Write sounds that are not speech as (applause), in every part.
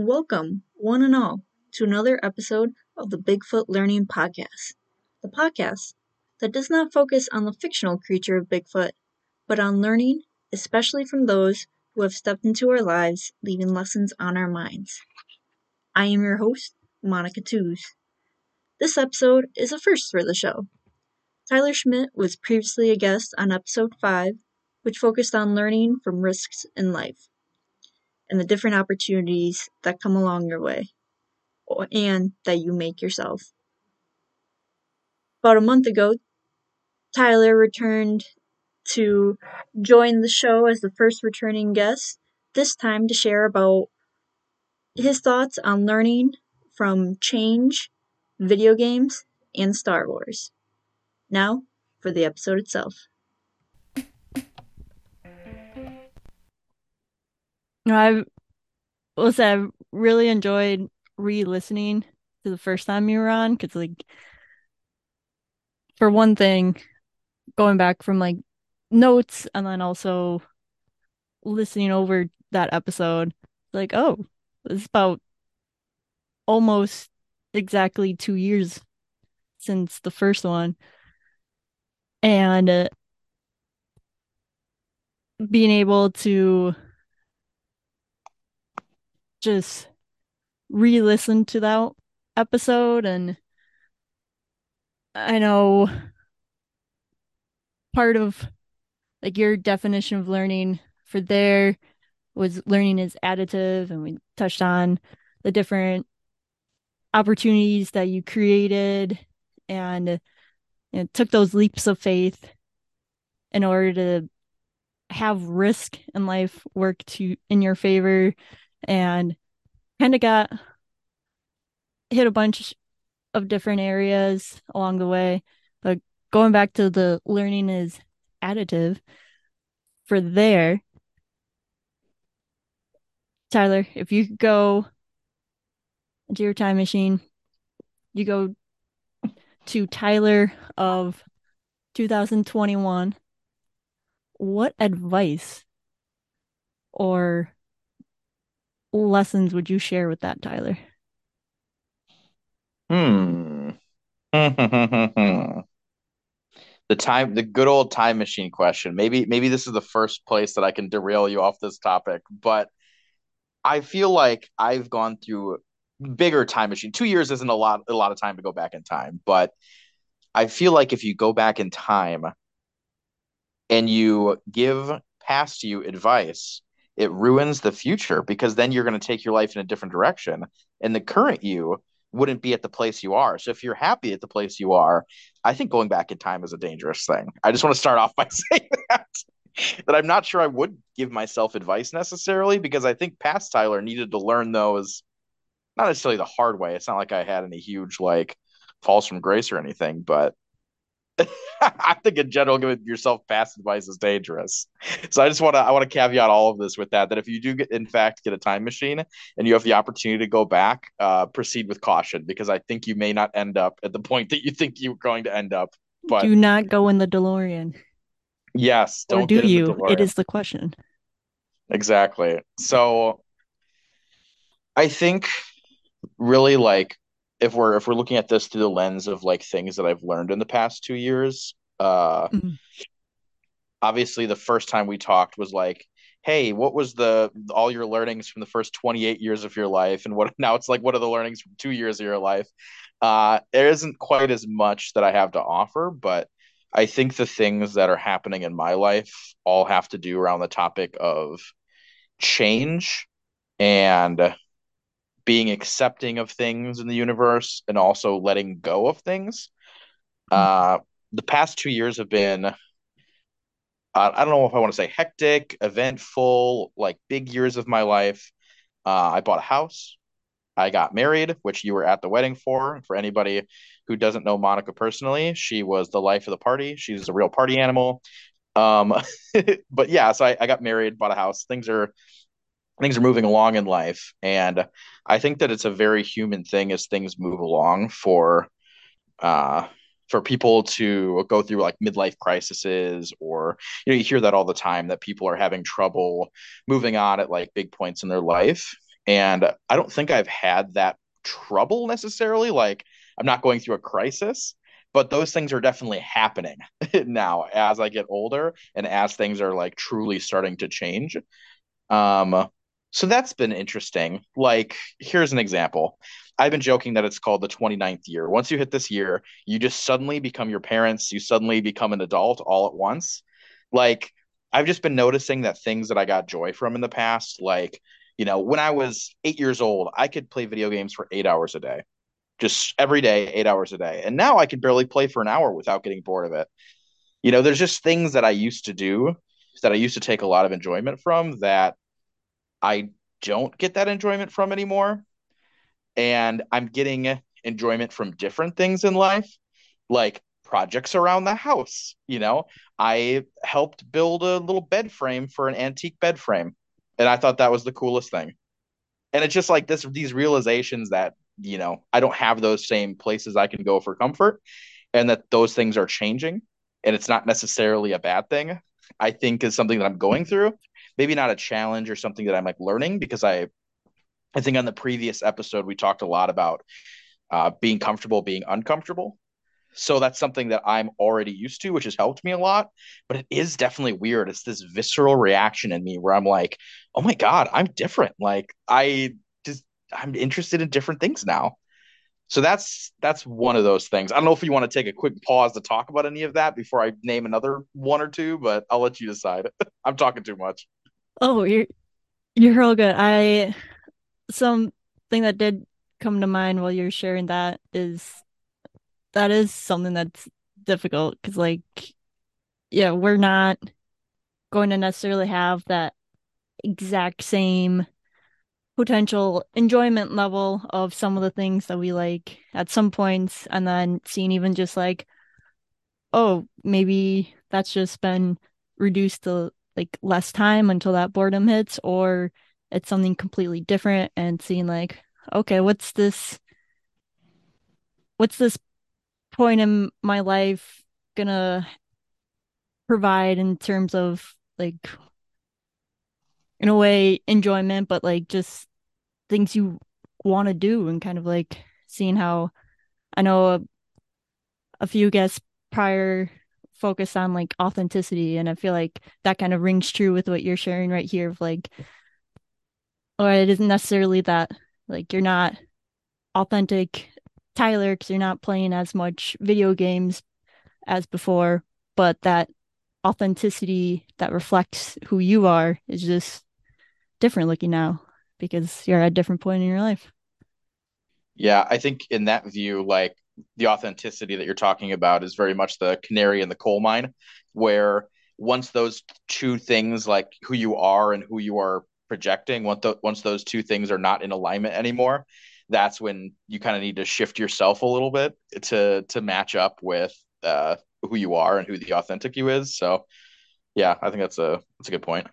Welcome, one and all, to another episode of the Bigfoot Learning Podcast. The podcast that does not focus on the fictional creature of Bigfoot, but on learning, especially from those who have stepped into our lives, leaving lessons on our minds. I am your host, Monica Tews. This episode is a first for the show. Tyler Schmidt was previously a guest on episode 5, which focused on learning from risks in life and the different opportunities that come along your way and that you make yourself. About a month ago, Tyler returned to join the show as the first returning guest, this time to share about his thoughts on learning from change, video games, and Star Wars. Now, for the episode itself. I will say I really enjoyed re-listening to the first time you were on because, like, for one thing, going back from like notes and then also listening over that episode, like, oh, it's about almost exactly two years since the first one. And uh, being able to just re-listen to that episode. And I know part of like your definition of learning for there was learning is additive. And we touched on the different opportunities that you created and you know, took those leaps of faith in order to have risk in life work to in your favor and kind of got hit a bunch of different areas along the way. But going back to the learning is additive for there, Tyler, if you go into your time machine, you go to Tyler of 2021, what advice or lessons would you share with that, Tyler? Hmm. (laughs) the time, the good old time machine question. Maybe, maybe this is the first place that I can derail you off this topic, but I feel like I've gone through bigger time machine. Two years isn't a lot, a lot of time to go back in time, but I feel like if you go back in time and you give past you advice, it ruins the future because then you're going to take your life in a different direction. And the current you wouldn't be at the place you are. So if you're happy at the place you are, I think going back in time is a dangerous thing. I just want to start off (laughs) by saying that. that I'm not sure I would give myself advice necessarily because I think past Tyler needed to learn those not necessarily the hard way. It's not like I had any huge like falls from grace or anything, but (laughs) I think in general, giving yourself past advice is dangerous. So I just want to I want to caveat all of this with that that if you do get in fact get a time machine and you have the opportunity to go back, uh, proceed with caution because I think you may not end up at the point that you think you're going to end up. But do not go in the DeLorean. Yes, don't or do you? It is the question. Exactly. So I think really like if we're if we're looking at this through the lens of like things that I've learned in the past two years, uh, mm-hmm. obviously the first time we talked was like, hey, what was the all your learnings from the first 28 years of your life, and what (laughs) now it's like, what are the learnings from two years of your life? Uh, there isn't quite as much that I have to offer, but I think the things that are happening in my life all have to do around the topic of change and being accepting of things in the universe and also letting go of things. Mm-hmm. Uh, the past two years have been, uh, I don't know if I want to say hectic, eventful, like big years of my life. Uh, I bought a house. I got married, which you were at the wedding for. For anybody who doesn't know Monica personally, she was the life of the party. She's a real party animal. Um, (laughs) but yeah, so I, I got married, bought a house. Things are things are moving along in life and i think that it's a very human thing as things move along for uh for people to go through like midlife crises or you know you hear that all the time that people are having trouble moving on at like big points in their life And I don't think I've had that trouble necessarily. Like I'm not going through a crisis, but those things are definitely happening (laughs) now as I get older and as things are like truly starting to change. Um, so that's been interesting. Like, here's an example. I've been joking that it's called the 29th year. Once you hit this year, you just suddenly become your parents, you suddenly become an adult all at once. Like, I've just been noticing that things that I got joy from in the past, like, you know, when I was eight years old, I could play video games for eight hours a day, just every day, eight hours a day. And now I can barely play for an hour without getting bored of it. You know, there's just things that I used to do that I used to take a lot of enjoyment from that I don't get that enjoyment from anymore. And I'm getting enjoyment from different things in life, like projects around the house. You know, I helped build a little bed frame for an antique bed frame, and I thought that was the coolest thing. And it's just like this these realizations that, you know, I don't have those same places I can go for comfort and that those things are changing and it's not necessarily a bad thing. I think is something that I'm going through maybe not a challenge or something that I'm like learning because I I think on the previous episode we talked a lot about uh, being comfortable being uncomfortable. So that's something that I'm already used to, which has helped me a lot. But it is definitely weird. It's this visceral reaction in me where I'm like, oh my God, I'm different. Like I just I'm interested in different things now. So that's that's one of those things. I don't know if you want to take a quick pause to talk about any of that before I name another one or two, but I'll let you decide. (laughs) I'm talking too much. Oh, you're you're all good. I something that did come to mind while you're sharing that is that is something that's difficult because like yeah, we're not going to necessarily have that exact same potential enjoyment level of some of the things that we like at some points and then seeing even just like oh maybe that's just been reduced to like less time until that boredom hits or it's something completely different and seeing like okay what's this what's this point in my life gonna provide in terms of like in a way enjoyment but like just things you want to do and kind of like seeing how I know a, a few guests prior focus on like authenticity and i feel like that kind of rings true with what you're sharing right here of like or it isn't necessarily that like you're not authentic tyler because you're not playing as much video games as before but that authenticity that reflects who you are is just different looking now because you're at a different point in your life. Yeah i think in that view like the authenticity that you're talking about is very much the canary in the coal mine, where once those two things, like who you are and who you are projecting, once, the, once those two things are not in alignment anymore, that's when you kind of need to shift yourself a little bit to to match up with uh, who you are and who the authentic you is. So, yeah, I think that's a that's a good point.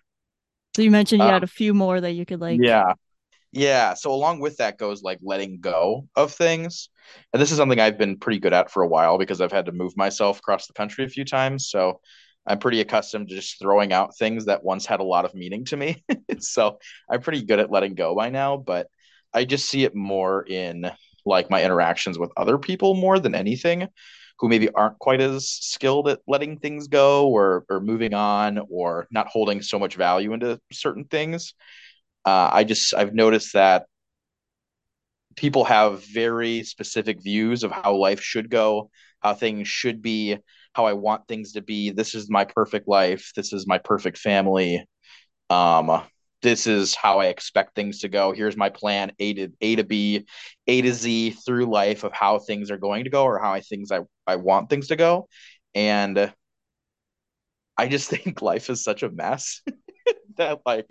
So you mentioned you uh, had a few more that you could like. Yeah, yeah. So along with that goes like letting go of things. And this is something I've been pretty good at for a while because I've had to move myself across the country a few times. So I'm pretty accustomed to just throwing out things that once had a lot of meaning to me. (laughs) so I'm pretty good at letting go by now, but I just see it more in like my interactions with other people more than anything who maybe aren't quite as skilled at letting things go or or moving on or not holding so much value into certain things uh, I just I've noticed that people have very specific views of how life should go, how things should be, how I want things to be. This is my perfect life. This is my perfect family. Um, this is how I expect things to go. Here's my plan A to A to B, A to Z through life of how things are going to go or how I things I, I want things to go. And I just (laughs) think life is such a mess (laughs) that like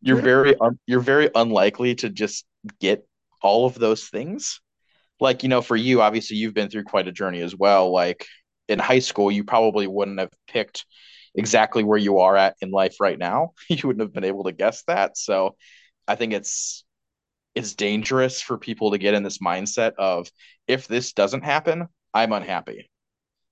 you're very un- you're very unlikely to just get all of those things. Like, you know, for you, obviously you've been through quite a journey as well. Like in high school, you probably wouldn't have picked exactly where you are at in life right now. (laughs) You wouldn't have been able to guess that. So I think it's it's dangerous for people to get in this mindset of if this doesn't happen, I'm unhappy.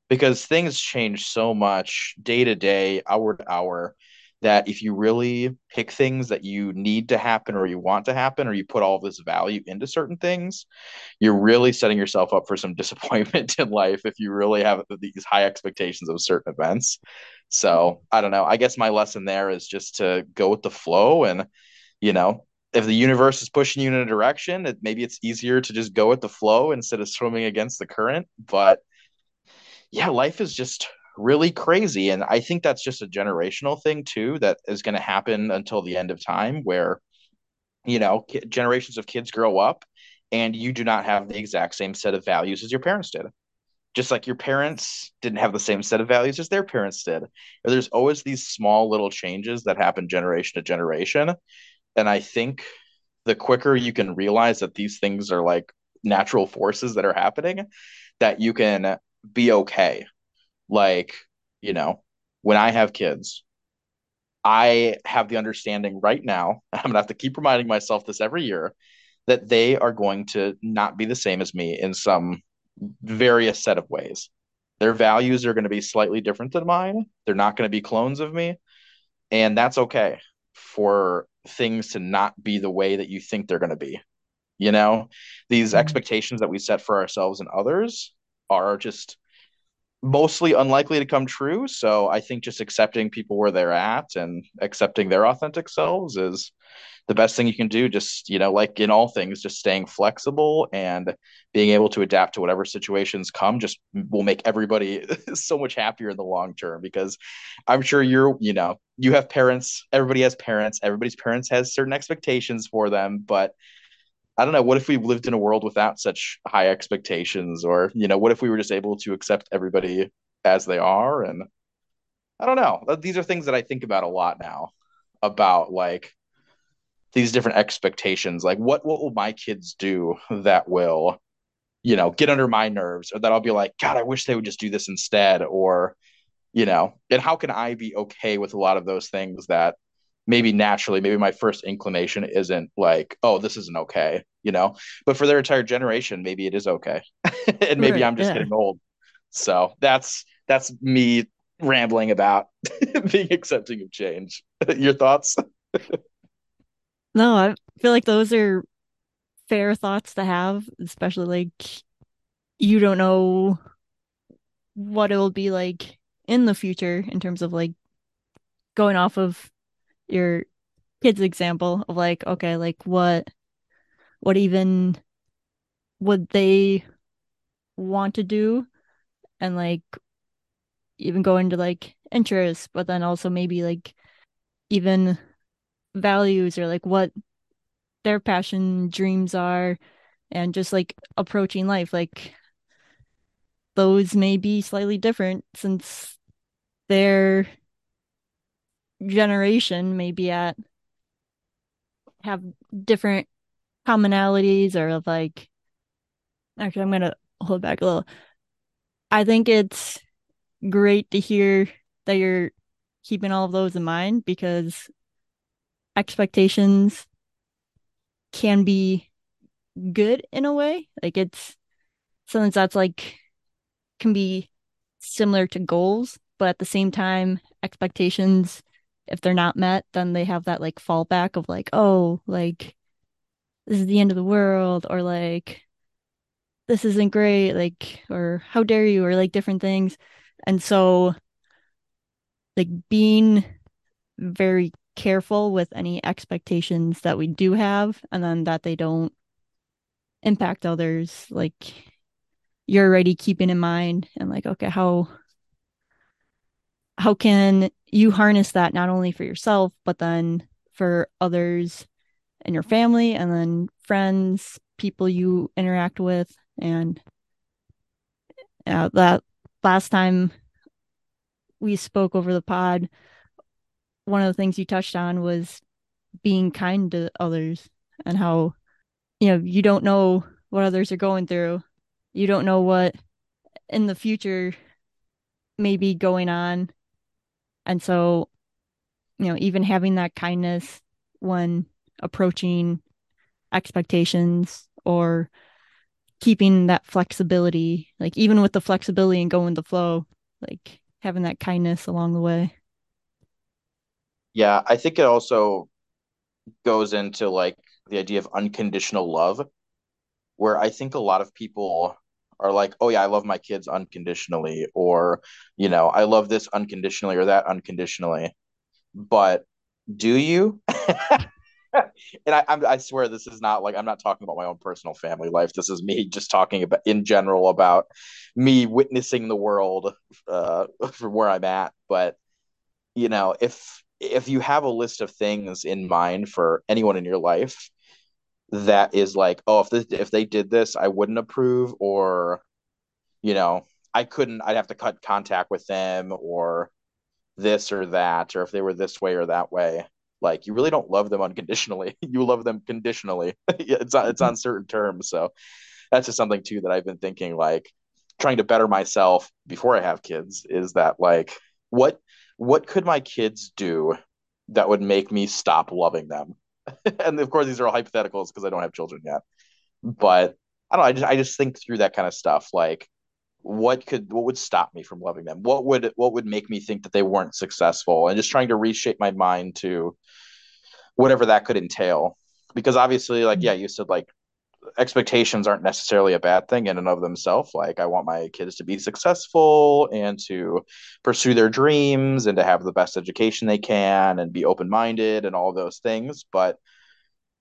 Because things change so much day to day, hour to hour that if you really pick things that you need to happen or you want to happen or you put all this value into certain things you're really setting yourself up for some (laughs) disappointment in life if you really have these high expectations of certain events. So i don't know. I guess my lesson there is just to go with the flow and you know if the universe is pushing you in a direction it, maybe it's easier to just go with the flow instead of swimming against the current. But yeah life is just really crazy. And I think that's just a generational thing too that is going to happen until the end of time where, you know, generations of kids grow up and you do not have the exact same set of values as your parents did. Just like your parents didn't have the same set of values as their parents did. There's always these small little changes that happen generation to generation. And I think the quicker you can realize that these things are like natural forces that are happening, that you can be okay like, you know, when I have kids, I have the understanding right now, (laughs) I'm going to have to keep reminding myself this every year, that they are going to not be the same as me in some various set of ways. Their values are going to be slightly different than mine. They're not going to be clones of me. And that's okay for things to not be the way that you think they're going to be. You know, these mm-hmm. expectations that we set for ourselves and others are just mostly unlikely to come true. So I think just accepting people where they're at and accepting their authentic selves is the best thing you can do. Just, you know, like in all things, just staying flexible and being able to adapt to whatever situations come just will make everybody (laughs) so much happier in the long term because I'm sure you're, you know, you have parents, everybody has parents, everybody's parents has certain expectations for them, but I don't know. What if we lived in a world without such high expectations, or you know, what if we were just able to accept everybody as they are? And I don't know. These are things that I think about a lot now, about like these different expectations. Like, what what will my kids do that will, you know, get under my nerves, or that I'll be like, God, I wish they would just do this instead, or you know, and how can I be okay with a lot of those things that maybe naturally, maybe my first inclination isn't like, oh, this isn't okay, you know. But for their entire generation, maybe it is okay, (laughs) and maybe right, I'm just yeah. getting old. So that's that's me rambling about (laughs) being accepting of change. (laughs) Your thoughts? no, I feel like those are fair thoughts to have, especially like you don't know what it will be like in the future in terms of like going off of your kids example of like okay like what what even would they want to do? And like even go into like interests but then also maybe like even values or like what their passion dreams are and just like approaching life. Like those may be slightly different since they're generation may be at have different commonalities or like actually I'm gonna hold back a little. I think it's great to hear that you're keeping all of those in mind because expectations can be good in a way. Like it's something that's like can be similar to goals, but at the same time, expectations if they're not met, then they have that like fallback of like, oh, like this is the end of the world, or like this isn't great, like, or how dare you, or like different things. And so, like, being very careful with any expectations that we do have, and then that they don't impact others. Like, you're already keeping in mind, and like, okay, how how can you harness that not only for yourself but then for others in your family and then friends people you interact with? And uh, that last time we spoke over the pod one of the things you touched on was being kind to others and how you know you don't know what others are going through. You don't know what in the future may be going on and so, you know, even having that kindness when approaching expectations or keeping that flexibility, like even with the flexibility and going the flow, like having that kindness along the way. Yeah, I think it also goes into like the idea of unconditional love, where I think a lot of people are like, oh yeah, I love my kids unconditionally, or you know, I love this unconditionally or that unconditionally. But do you? (laughs) and I, I swear this is not like I'm not talking about my own personal family life. This is me just talking about in general about me witnessing the world uh, from where I'm at. But you know, if if you have a list of things in mind for anyone in your life that is like, oh, if this if they did this, I wouldn't approve, or you know, I couldn't, I'd have to cut contact with them, or this or that, or if they were this way or that way. Like you really don't love them unconditionally. (laughs) you love them conditionally. (laughs) it's on, it's on certain terms. So that's just something too that I've been thinking like trying to better myself before I have kids is that like what what could my kids do that would make me stop loving them? (laughs) and of course these are all hypotheticals because I don't have children yet. But I don't know, I just I just think through that kind of stuff like what could what would stop me from loving them? What would what would make me think that they weren't successful? And just trying to reshape my mind to whatever that could entail. Because obviously, like mm-hmm. yeah, you said like expectations aren't necessarily a bad thing in and of themselves. Like I want my kids to be successful and to pursue their dreams and to have the best education they can and be open minded and all those things. But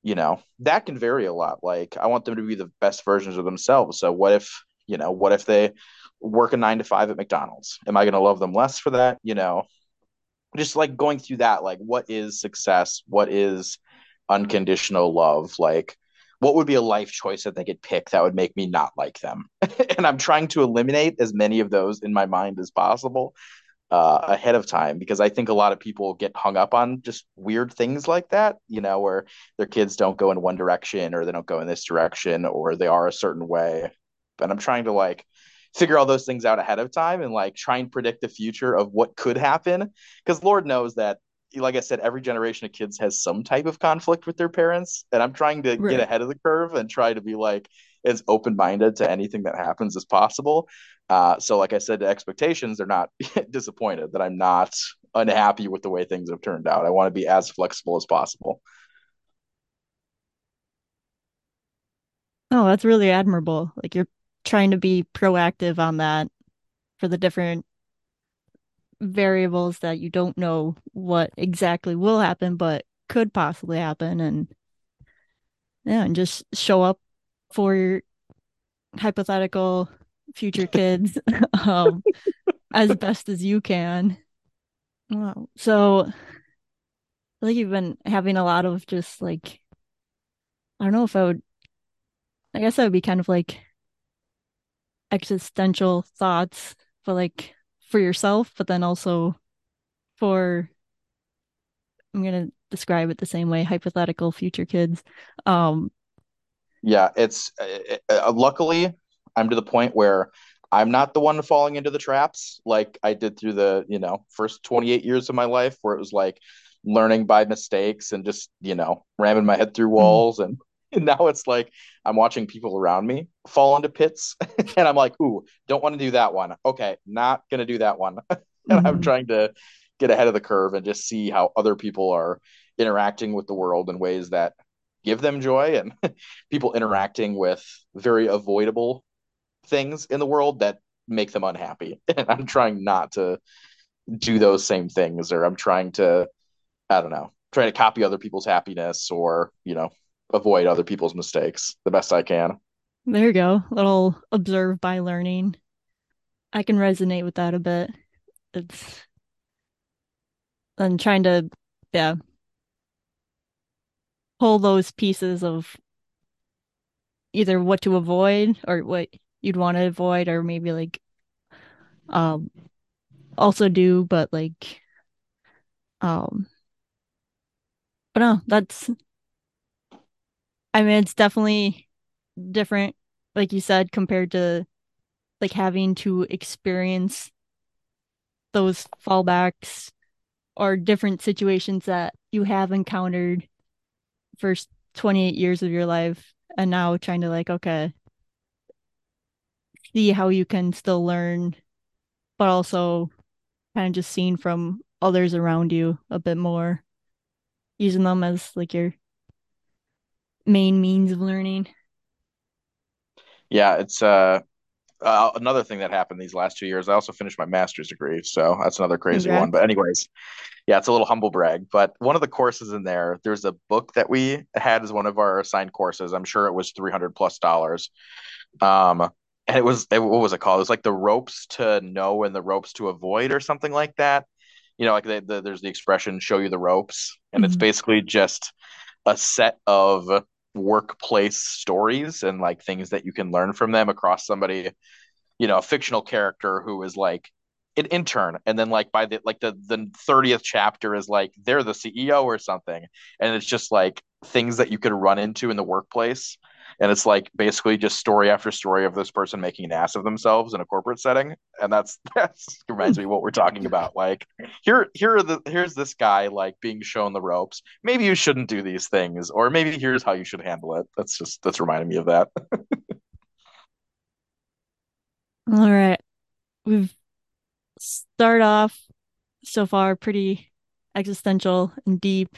you know that can vary a lot. Like I want them to be the best versions of themselves. So what if you know what if they work a nine to five at McDonald's? Am I going to love them less for that? You know, just like going through that. Like what is success? What is unconditional love? Like what would be a life choice that they could pick that would make me not like them? (laughs) and I'm trying to eliminate as many of those in my mind as possible uh, ahead of time because I think a lot of people get hung up on just weird things like that, you know, where their kids don't go in one direction or they don't go in this direction or they are a certain way. And I'm trying to like figure all those things out ahead of time and like try and predict the future of what could happen because Lord knows that like I said, every generation of kids has some type of conflict with their parents. And I'm trying to right. get ahead of the curve and try to be like as open minded to anything that happens as possible. Uh, so, like I said, the expectations, they're not (laughs) disappointed that I'm not unhappy with the way things have turned out. I want to be as flexible as possible. Oh, that's really admirable. Like you're trying to be proactive on that for the different variables that you don't know what exactly will happen, but could possibly happen. And yeah, and just show up for your hypothetical future (laughs) kids (laughs) um, as best as you can. Wow. So I think you've been having a lot of just like, I don't know if I would, I guess I would be kind of like existential thoughts, but like for yourself, but then also for I'm gonna describe it the same way hypothetical future kids. Um, yeah, it's uh, uh, luckily I'm to the point where I'm not the one falling into the traps like I did through the you know first 28 years of my life where it was like learning by mistakes and just you know ramming my head through mm-hmm. walls and (laughs) and now it's like I'm watching people around me fall into pits, (laughs) and I'm like, "Ooh, don't want to do that one." Okay, not gonna do that one. (laughs) and mm-hmm. I'm trying to get ahead of the curve and just see how other people are interacting with the world in ways that give them joy, and people interacting with very avoidable things in the world that make them unhappy. And I'm trying not to do those same things, or I'm trying to, I don't know, trying to copy other people's happiness, or you know, avoid other people's mistakes the best I can. There you go. Little observe by learning. I can resonate with that a bit. It's and trying to yeah pull those pieces of either what to avoid or what you'd want to avoid or maybe like um also do but like um but no that's I mean, it's definitely different, like you said, compared to like having to experience those fallbacks or different situations that you have encountered first 28 years of your life and now trying to like okay see how you can still learn but also kind of just seeing from others around you a bit more, using them as like your main means of learning. Yeah, it's uh, uh another thing that happened these last two years. I also finished my master's degree, so that's another crazy Congrats. one. But anyways, yeah, it's a little humble brag. But one of the courses in there, there's a book that we had as one of our assigned courses. I'm sure it was 300 plus dollars. Um, and it was it, what was it called? It was like the ropes to know and the ropes to avoid, or something like that. You know, like the, the, there's the expression "show you the ropes," and it's Mhm. basically just a set of workplace stories and like things that you can learn from them across somebody you know, a fictional character who is like an intern, and then like by the like the the thirtieth chapter is like they're the CEO or something, and it's just like things that you could run into in the workplace, and it's like basically just story after story of this person making an ass of themselves in a corporate setting, and that's (laughs) that's reminds me what we're talking about. Like here here are the here's this guy like being shown the ropes. Maybe you shouldn't do these things, or maybe here's how you should handle it. That's just that's reminding me of that. (laughs) All right. We've start off so far pretty existential and deep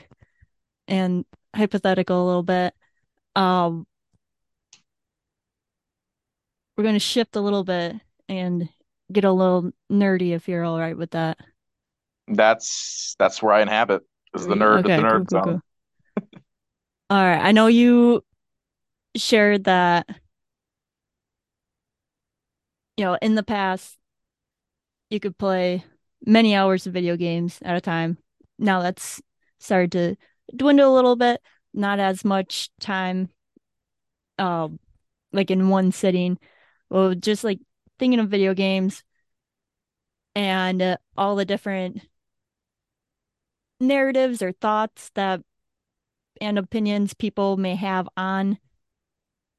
and hypothetical a little bit. Um, we're going to shift a little bit and get a little nerdy if you're all right with that. That's that's where I inhabit. Is the nerd Okay, the cool, nerd cool, zone. cool. All right. I know you shared that, you know, in the past you could play many hours of video games at a time. Now that's started to dwindle a little bit, not as much time um like in one sitting. Well, just like thinking of video games and uh, all the different narratives or thoughts that and opinions people may have on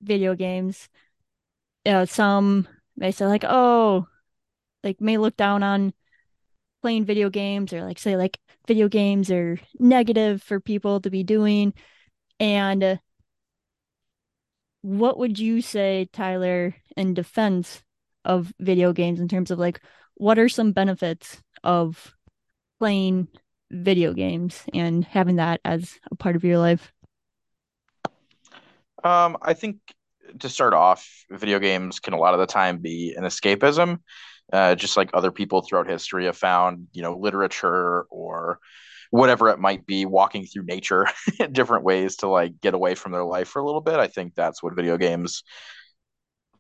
video games. Uh, some may say like, oh, like may look down on playing video games or like say like video games are negative for people to be doing. And uh, what would you say, Tyler, in defense of video games in terms of like what are some benefits of playing video games and having that as a part of your life? Um, I think to start off, video games can a lot of the time be an escapism, uh, just like other people throughout history have found, you know, literature or whatever it might be, walking through nature, (laughs) different ways to like get away from their life for a little bit. I think that's what video games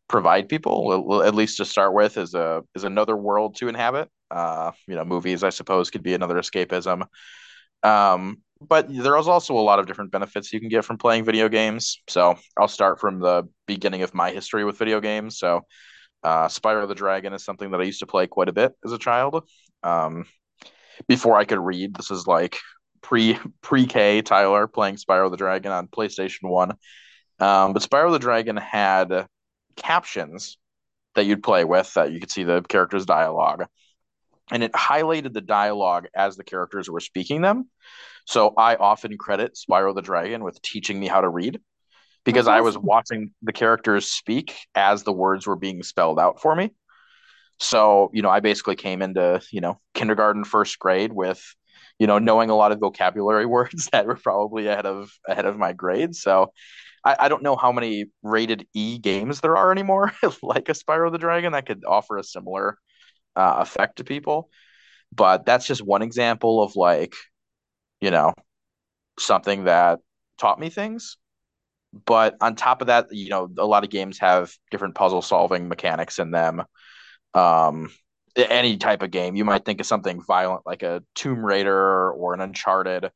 provide people, at least to start with, is a is another world to inhabit. Uh, you know, movies, I suppose, could be another escapism. Um, but there's also a lot of different benefits you can get from playing video games. So I'll start from the beginning of my history with video games. So uh, Spyro the Dragon is something that I used to play quite a bit as a child. Um, before I could read, this is like pre pre K Tyler playing Spyro the Dragon on PlayStation One. Um, but Spyro the Dragon had captions that you'd play with that you could see the characters' dialogue, and it highlighted the dialogue as the characters were speaking them. So I often credit Spyro the Dragon with teaching me how to read because I was watching the characters speak as the words were being spelled out for me. So, you know, I basically came into, you know, kindergarten, first grade with, you know, knowing a lot of vocabulary (laughs) words that were probably ahead of ahead of my grade. So I, I don't know how many rated E games there are anymore, (laughs) like a Spyro the Dragon that could offer a similar uh, effect to people. But that's just one example of like, you know, something that taught me things. But on top of that, you know, a lot of games have different puzzle solving mechanics in them. Um, any type of game, you might think of something violent like a Tomb Raider or an Uncharted,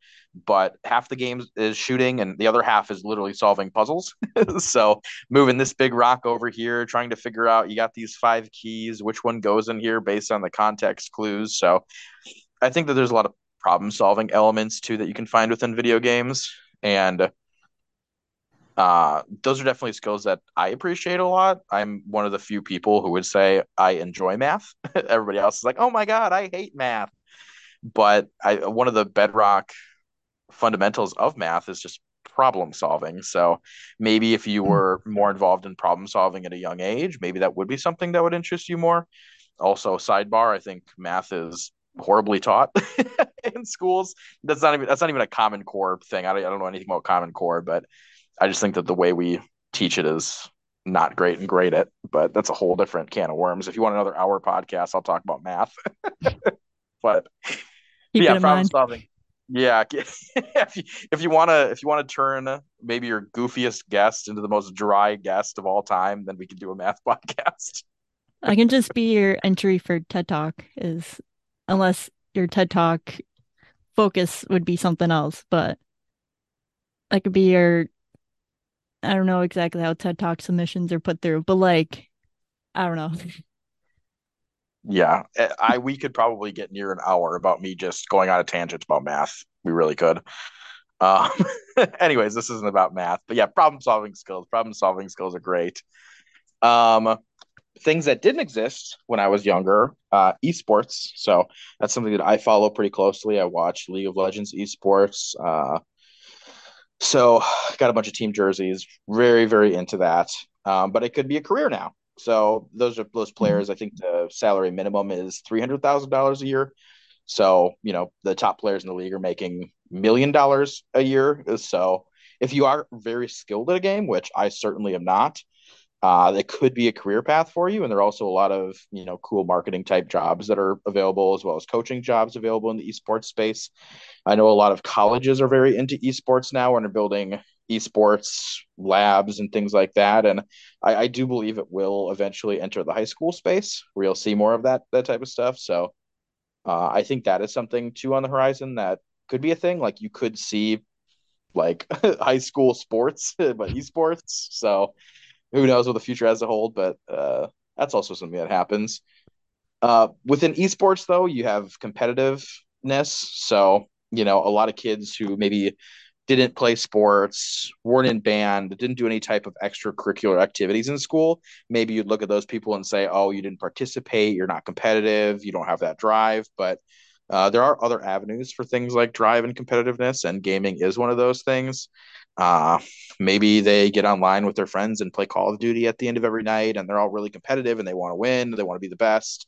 but half the game is shooting and the other half is literally solving puzzles. (laughs) so moving this big rock over here, trying to figure out you got these five keys, which one goes in here based on the context clues. So I think that there's a lot of problem solving elements too that you can find within video games. And uh, those are definitely skills that I appreciate a lot. I'm one of the few people who would say I enjoy math. (laughs) Everybody else is like, "Oh my God, I hate math." But I one of the bedrock fundamentals of math is just problem solving. So maybe if you Mm. were more involved in problem solving at a young age, maybe that would be something that would interest you more. Also, sidebar, I think math is horribly taught (laughs) in schools. That's not even that's not even a Common Core thing. I don't, I don't know anything about Common Core, but I just think that the way we teach it is not great and grade it. But that's a whole different can of worms. If you want another hour podcast, I'll talk about math. (laughs) but Keep yeah, problem mind. solving. Yeah, (laughs) if you if you want to if you want to turn maybe your goofiest guest into the most dry guest of all time, then we can do a math (laughs) podcast. I can just be your entry for TED Talk is unless your TED Talk focus would be something else, but I could be your I don't know exactly how TED Talk submissions are put through, but like I don't know. Yeah, eh, I we could probably get near an hour about me just going on a tangent about math. We really could. Um, (laughs) anyways, this isn't about math, but yeah, problem solving skills. Problem solving skills are great. Um, things that didn't exist when I was younger, uh, esports. So that's something that I follow pretty closely. I watch League of Legends esports. Uh, so (sighs) got a bunch of team jerseys. Very, very into that. Um, but it could be a career now. So those are those players. I think the salary minimum is three hundred thousand dollars a year. So you know the top players in the league are making million dollars a year. So if you are very skilled at a game, which I certainly am not, uh, that could be a career path for you. And there are also a lot of you know cool marketing type jobs that are available, as well as coaching jobs available in the esports space. I know a lot of colleges are very into esports now and are building esports labs and things like that. And I, I do believe it will eventually enter the high school space where you'll see more of that that type of stuff. So uh, I think that is something too on the horizon that could be a thing. Like you could see like (laughs) high school sports, (laughs) but esports. So who knows what the future has to hold, but uh, that's also something that happens. Uh, within esports, though, you have competitiveness. So, you know, a lot of kids who maybe didn't play sports, weren't in band, didn't do any type of extracurricular activities in school, maybe you'd look at those people and say, oh, you didn't participate, you're not competitive, you don't have that drive. But uh, there are other avenues for things like drive and competitiveness, and gaming is one of those things. Uh, maybe they get online with their friends and play Call of Duty at the end of every night, and they're all really competitive and they want to win, they want to be the best.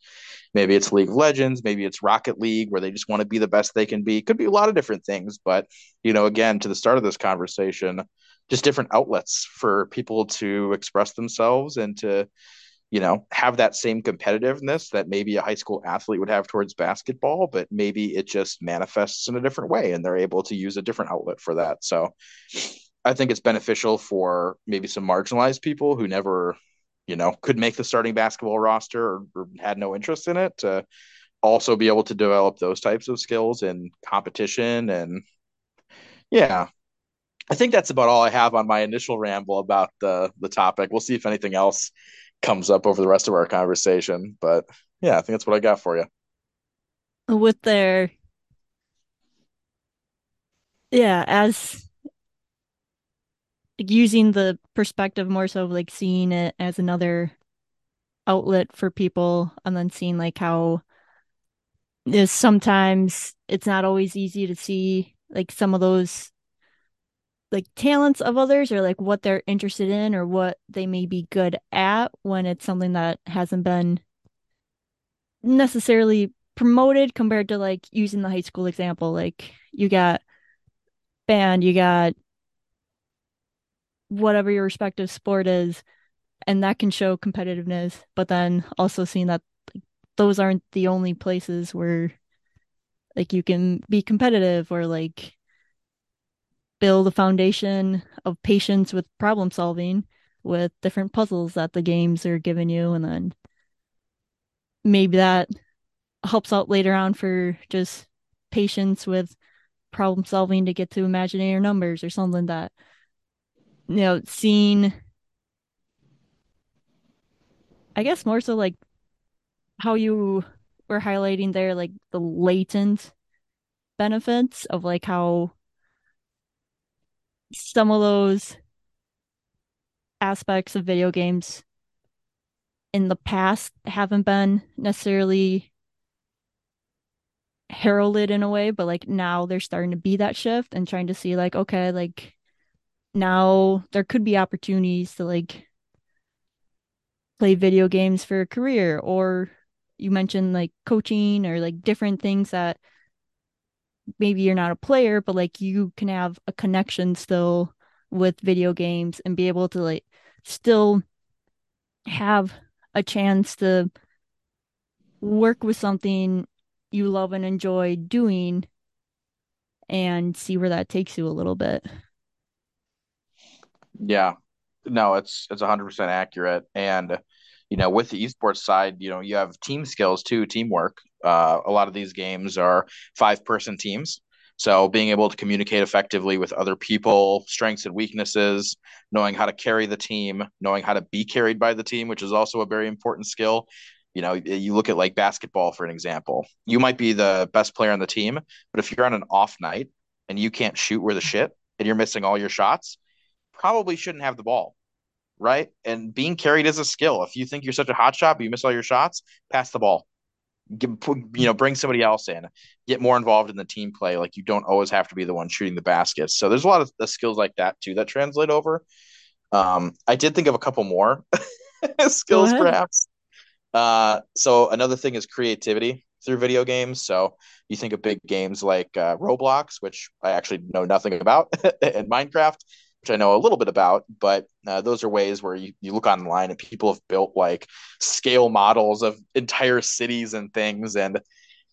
Maybe it's League of Legends, maybe it's Rocket League, where they just want to be the best they can be. Could be a lot of different things, but you know, again, to the start of this conversation, just different outlets for people to express themselves and to you know, have that same competitiveness that maybe a high school athlete would have towards basketball, but maybe it just manifests in a different way and they're able to use a different outlet for that. So I think it's beneficial for maybe some marginalized people who never, you know, could make the starting basketball roster or, or had no interest in it to also be able to develop those types of skills in competition and yeah, I think that's about all I have on my initial ramble about the the topic. We'll see if anything else comes up over the rest of our conversation. But yeah, I think that's what I got for you. With their yeah, as using the perspective more so of like seeing it as another outlet for people and then seeing like how how is sometimes it's not always easy to see like some of those like talents of others or like what they're interested in or what they may be good at when it's something that hasn't been necessarily promoted compared to like using the high school example like you got band you got whatever your respective sport is and that can show competitiveness but then also seeing that like, those aren't the only places where like you can be competitive or like build a foundation of patience with problem solving with different puzzles that the games are giving you and then maybe that helps out later on for just patience with problem solving to get to imaginary numbers or something that you know seeing i guess more so like how you were highlighting there like the latent benefits of like how some of those aspects of video games in the past haven't been necessarily heralded in a way, but like now they're starting to be that shift and trying to see like, okay, like now there could be opportunities to like play video games for a career or you mentioned like coaching or like different things that maybe you're not a player, but like you can have a connection still with video games and be able to like still have a chance to work with something you love and enjoy doing and see where that takes you a little bit. Yeah. No, it's it's 100% accurate. And you know, with the esports side, you know, you have team skills too, teamwork. Uh, a lot of these games are five person teams. So being able to communicate effectively with other people, strengths and weaknesses, knowing how to carry the team, knowing how to be carried by the team, which is also a very important skill. You know, you look at like basketball for an example. You might be the best player on the team, but if you're on an off night and you can't shoot where the shit and you're missing all your shots, probably shouldn't have the ball right? And being carried is a skill. If you think you're such a hot shot, but you miss all your shots, pass the ball. You know, bring somebody else in. Get more involved in the team play. Like you don't always have to be the one shooting the baskets. So there's a lot of the skills like that too that translate over. Um, I did think of a couple more (laughs) skills, perhaps. Uh, so another thing is creativity through video games. So you think of big games like uh, Roblox, which I actually know nothing about, (laughs) and Minecraft which I know a little bit about, but uh, those are ways where you, you look online and people have built like scale models of entire cities and things. And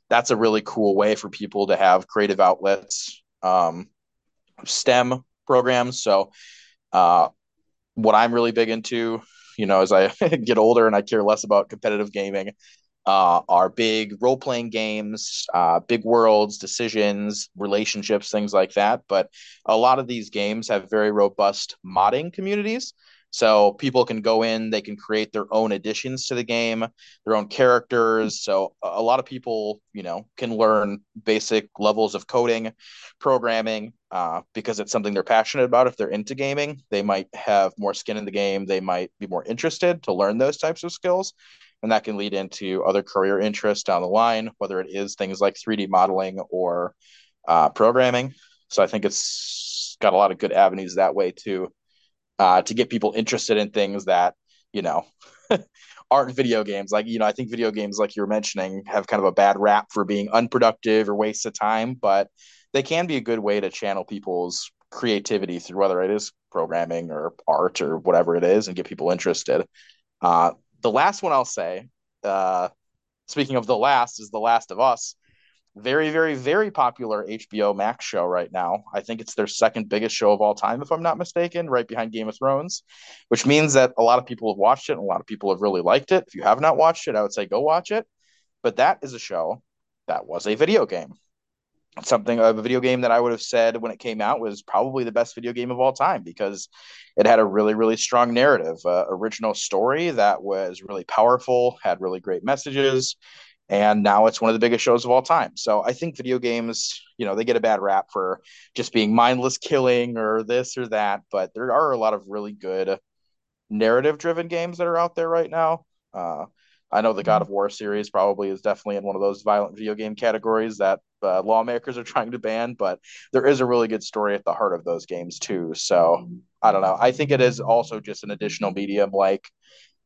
that's a really cool way for people to have creative outlets, um, STEM programs. So, uh, what I'm really big into, you know, as I (laughs) get older and I care less about competitive gaming, uh, are big role playing games, uh, big worlds, decisions, relationships, things like that. But a lot of these games have very robust modding communities. So people can go in, they can create their own additions to the game, their own characters. So a lot of people, you know, can learn basic levels of coding, programming, uh, because it's something they're passionate about. If they're into gaming, they might have more skin in the game. They might be more interested to learn those types of skills and that can lead into other career interests down the line, whether it is things like 3D modeling or uh, programming. So I think it's got a lot of good avenues that way too, uh, to get people interested in things that you know (laughs) aren't video games. Like you know, I think video games, like you were mentioning, have kind of a bad rap for being unproductive or waste of time, but they can be a good way to channel people's creativity through whether it is programming or art or whatever it is and get people interested. Uh, the last one I'll say, uh, speaking of the last, is The Last of Us. Very, very, very popular HBO Max show right now. I think it's their second biggest show of all time, if I'm not mistaken, right behind Game of Thrones, which means that a lot of people have watched it and a lot of people have really liked it. If you have not watched it, I would say go watch it. But that is a show that was a video game something of a video game that I would have said when it came out was probably the best video game of all time because it had a really really strong narrative, uh, original story that was really powerful, had really great messages, and now it's one of the biggest shows of all time. So I think video games, you know, they get a bad rap for just being mindless killing or this or that, but there are a lot of really good narrative driven games that are out there right now. Uh, I know the God of War series probably is definitely in one of those violent video game categories that uh, lawmakers are trying to ban, but there is a really good story at the heart of those games too. So I don't know. I think it is also just an additional medium like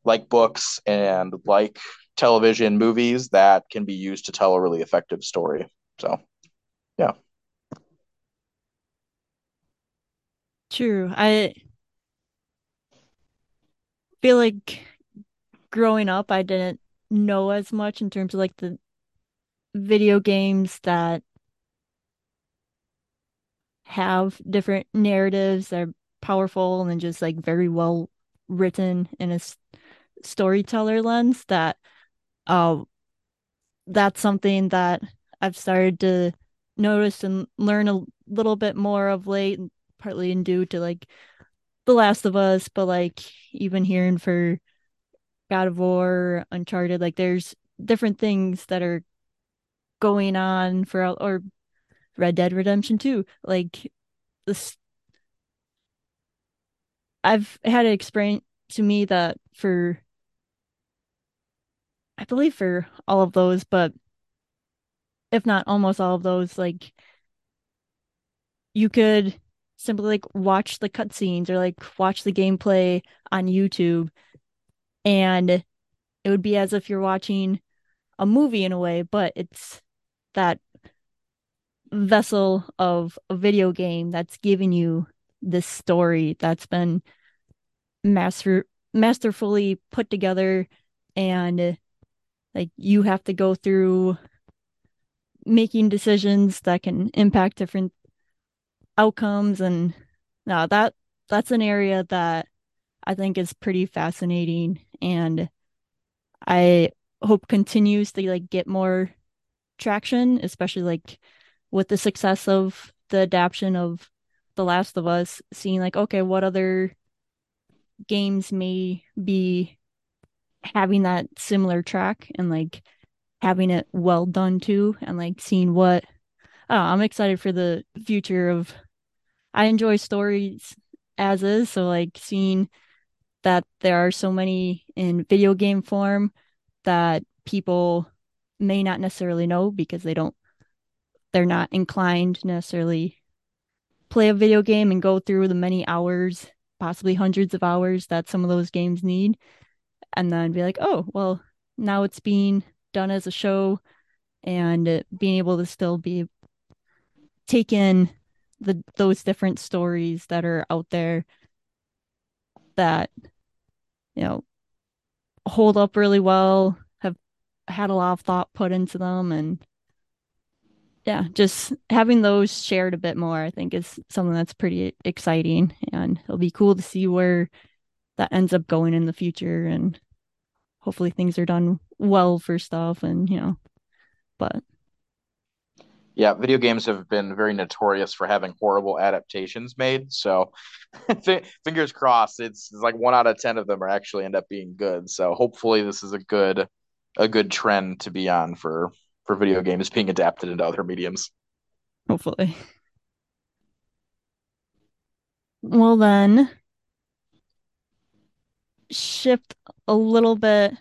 like books and like television movies that can be used to tell a really effective story. So yeah. True. I feel like growing up, I didn't know as much in terms of like the video games that have different narratives that are powerful and just like very well written in a storyteller lens that uh that's something that I've started to notice and learn a little bit more of late partly in due to like The Last of Us but like even hearing for God of War, Uncharted, like there's different things that are going on for or Red Dead Redemption 2. Like this I've had it explained to me that for I believe for all of those, but if not almost all of those, like you could simply like watch the cutscenes or like watch the gameplay on YouTube and it would be as if you're watching a movie in a way, but it's that vessel of a video game that's giving you this story that's been master masterfully put together and like you have to go through making decisions that can impact different outcomes and now that that's an area that I think is pretty fascinating and I hope continues to like get more traction, especially like with the success of the adaptation of The Last of Us, seeing like, okay, what other games may be having that similar track and like having it well done too, and like seeing what oh, I'm excited for the future of I enjoy stories as is, so like seeing that there are so many in video game form that people may not necessarily know because they don't they're not inclined necessarily play a video game and go through the many hours, possibly hundreds of hours that some of those games need, and then be like, oh, well, now it's being done as a show, and being able to still be take in the those different stories that are out there that you know hold up really well, had a lot of thought put into them and yeah, just having those shared a bit more, I think, is something that's pretty exciting, and it'll be cool to see where that ends up going in the future, and hopefully things are done well for stuff, and you know, but yeah, video games have been very notorious for having horrible adaptations made. So, (laughs) fingers crossed, it's, it's like one out of ten of them are actually end up being good. So, hopefully, this is a good a good trend to be on for for video games being adapted into other mediums. Hopefully. Well, then, shift a little bit.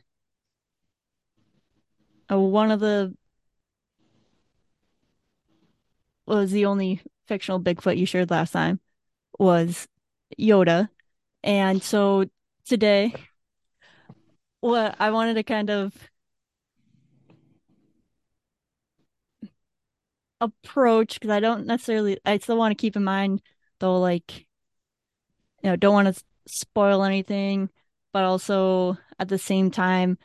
Uh, one of the was the only fictional Bigfoot you shared last time was Yoda. And so today, what I wanted to kind of approach because I don't necessarily I still want to keep in mind though like you know don't want to spoil anything but also at the same time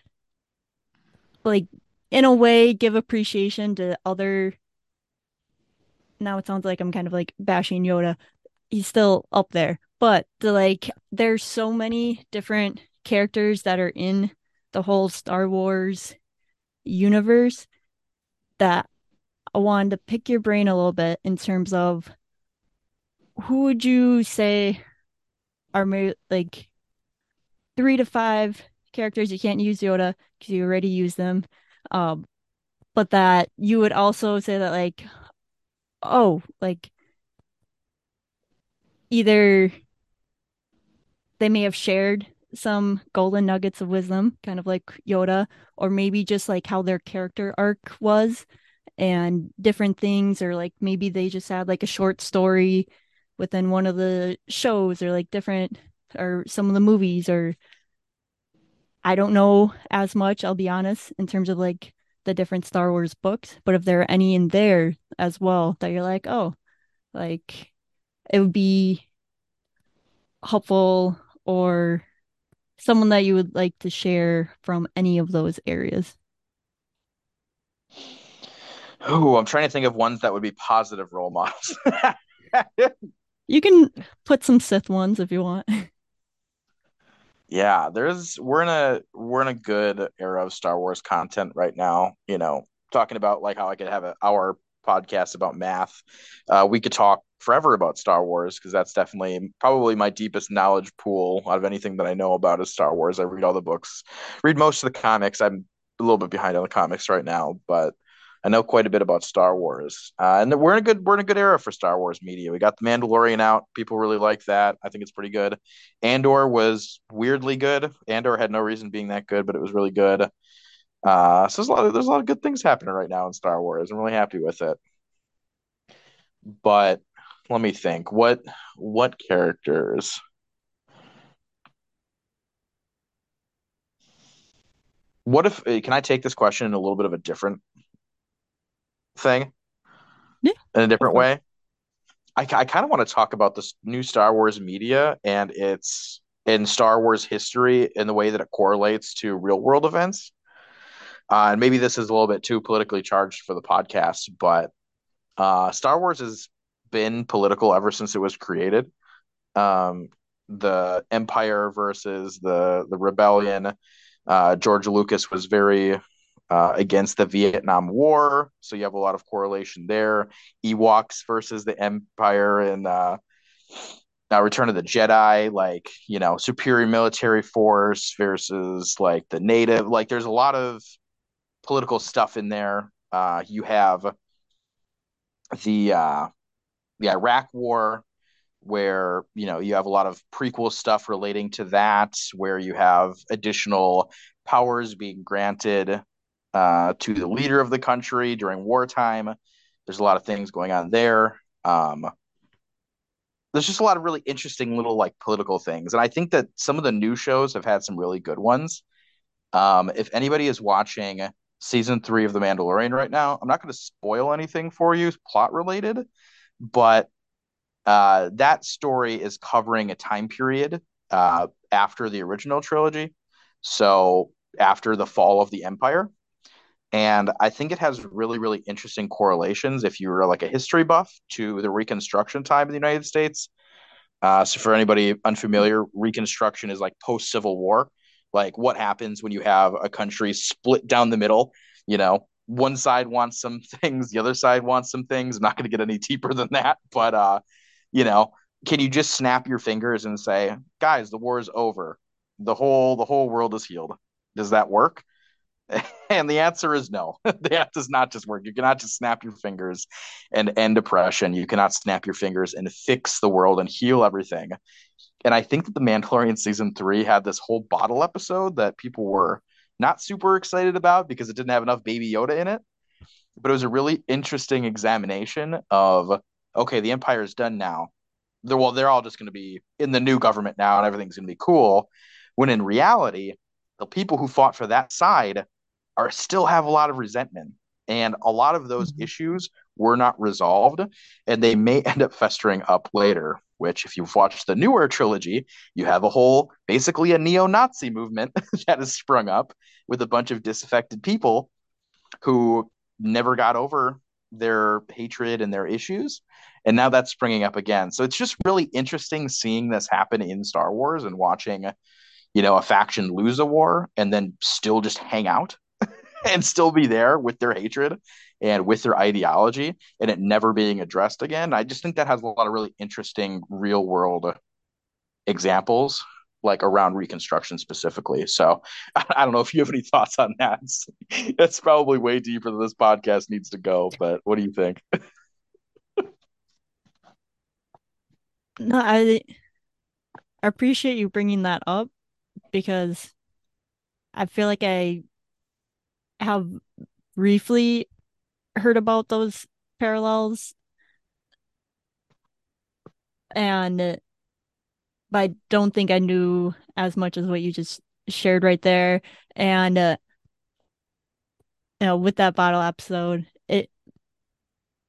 like in a way give appreciation to other now it sounds like I'm kind of like bashing Yoda. He's still up there but the like there's so many different characters that are in the whole Star Wars universe that I wanted to pick your brain a little bit in terms of who would you say are like three to five characters? You can't use Yoda because you already use them, um, but that you would also say that like, oh, like either they may have shared some golden nuggets of wisdom, kind of like Yoda, or maybe just like how their character arc was and different things or like maybe they just had like a short story within one of the shows or like different or some of the movies or I don't know as much, I'll be honest, in terms of like the different Star Wars books, but if there are any in there as well that you're like, oh, like it would be helpful or someone that you would like to share from any of those areas. Oh, I'm trying to think of ones that would be positive role models. (laughs) you can put some Sith ones if you want. Yeah, there's we're in a we're in a good era of Star Wars content right now. You know, talking about like how I could have an hour podcast about math. Uh, we could talk forever about Star Wars because that's definitely probably my deepest knowledge pool out of anything that I know about is Star Wars. I read all the books, read most of the comics. I'm a little bit behind on the comics right now, but I know quite a bit about Star Wars, uh, and we're in a good we're in a good era for Star Wars media. We got the Mandalorian out; people really like that. I think it's pretty good. Andor was weirdly good. Andor had no reason being that good, but it was really good. Uh, so there's a lot of there's a lot of good things happening right now in Star Wars. I'm really happy with it. But let me think. What what characters? what if uh, can I take this question in a little bit of a different thing Yeah, in a different way? I, I kind of want to talk about this new Star Wars media and its in Star Wars history in the way that it correlates to real world events. Uh, and maybe this is a little bit too politically charged for the podcast, but uh, Star Wars has been political ever since it was created. Um, the Empire versus the the Rebellion. Uh, George Lucas was very uh, against the Vietnam War, so you have a lot of correlation there. Ewoks versus the Empire and uh, uh, Return of the Jedi, like you know, superior military force versus like the native. Like, there's a lot of political stuff in there. Uh, you have the uh, the Iraq War, where you know you have a lot of prequel stuff relating to that, where you have additional powers being granted uh, to the leader of the country during wartime. There's a lot of things going on there. Um, there's just a lot of really interesting little like political things, and I think that some of the new shows have had some really good ones. Um, if anybody is watching season three of The Mandalorian right now, I'm not going to spoil anything for you plot related, but uh, that story is covering a time period uh, after the original trilogy, so after the fall of the Empire. And I think it has really, really interesting correlations if you're like a history buff to the Reconstruction time in the United States. Uh, so, for anybody unfamiliar, Reconstruction is like post Civil War. Like, what happens when you have a country split down the middle? You know, one side wants some (laughs) things, the other side wants some things. I'm not going to get any deeper than that, but uh, you know, can you just snap your fingers and say, "Guys, the war is over. The whole the whole world is healed." Does that work? (laughs) And the answer is no. (laughs) that does not just work. You cannot just snap your fingers and end oppression. You cannot snap your fingers and fix the world and heal everything. And I think that the Mandalorian season three had this whole bottle episode that people were not super excited about because it didn't have enough Baby Yoda in it. But it was a really interesting examination of okay, the Empire is done now. They're, well, they're all just going to be in the new government now, and everything's going to be cool. When in reality, the people who fought for that side are still have a lot of resentment. And a lot of those Mhm. issues were not resolved and they may end up festering up later which if you've watched the newer trilogy you have a whole basically a neo-nazi movement (laughs) that has sprung up with a bunch of disaffected people who never got over their hatred and their issues and now that's springing up again. So it's just really interesting seeing this happen in star wars and watching you know a faction lose a war and then still just hang out (laughs) and still be there with their hatred and with their ideology and it never being addressed again. I just think that has a lot of really interesting real world examples like around reconstruction specifically. So (laughs) I don't know if you have any thoughts on that. It's probably way deeper than this podcast needs to go, but what do you think? (laughs) No, I appreciate you bringing that up because I feel like I have briefly heard about those parallels and uh, but I don't think I knew as much as what you just shared right there. And uh, you know, with that bottle episode, it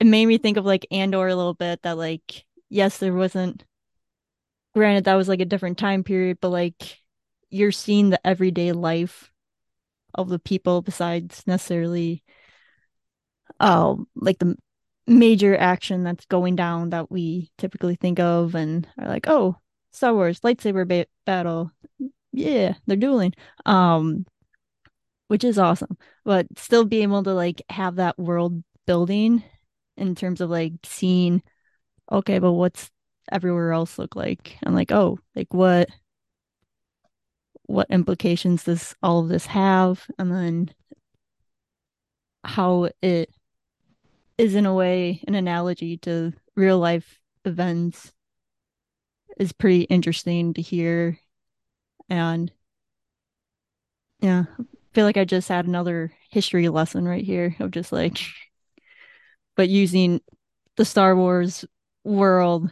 it made me think of like Andor a little bit that like yes, there wasn't granted that was like a different time period, but like you're seeing the everyday life of the people besides necessarily um like the major action that's going down that we typically think of and are like, oh, Star Wars lightsaber ba battle. Yeah, they're dueling. Um, which is awesome. But still be able to like have that world building in terms of like seeing, okay, but what's everywhere else look like? And like, oh, like what what implications does all of this have? And then how it is in a way an analogy to real life events is pretty interesting to hear. And yeah, I feel like I just had another history lesson right here of just like, but using the Star Wars world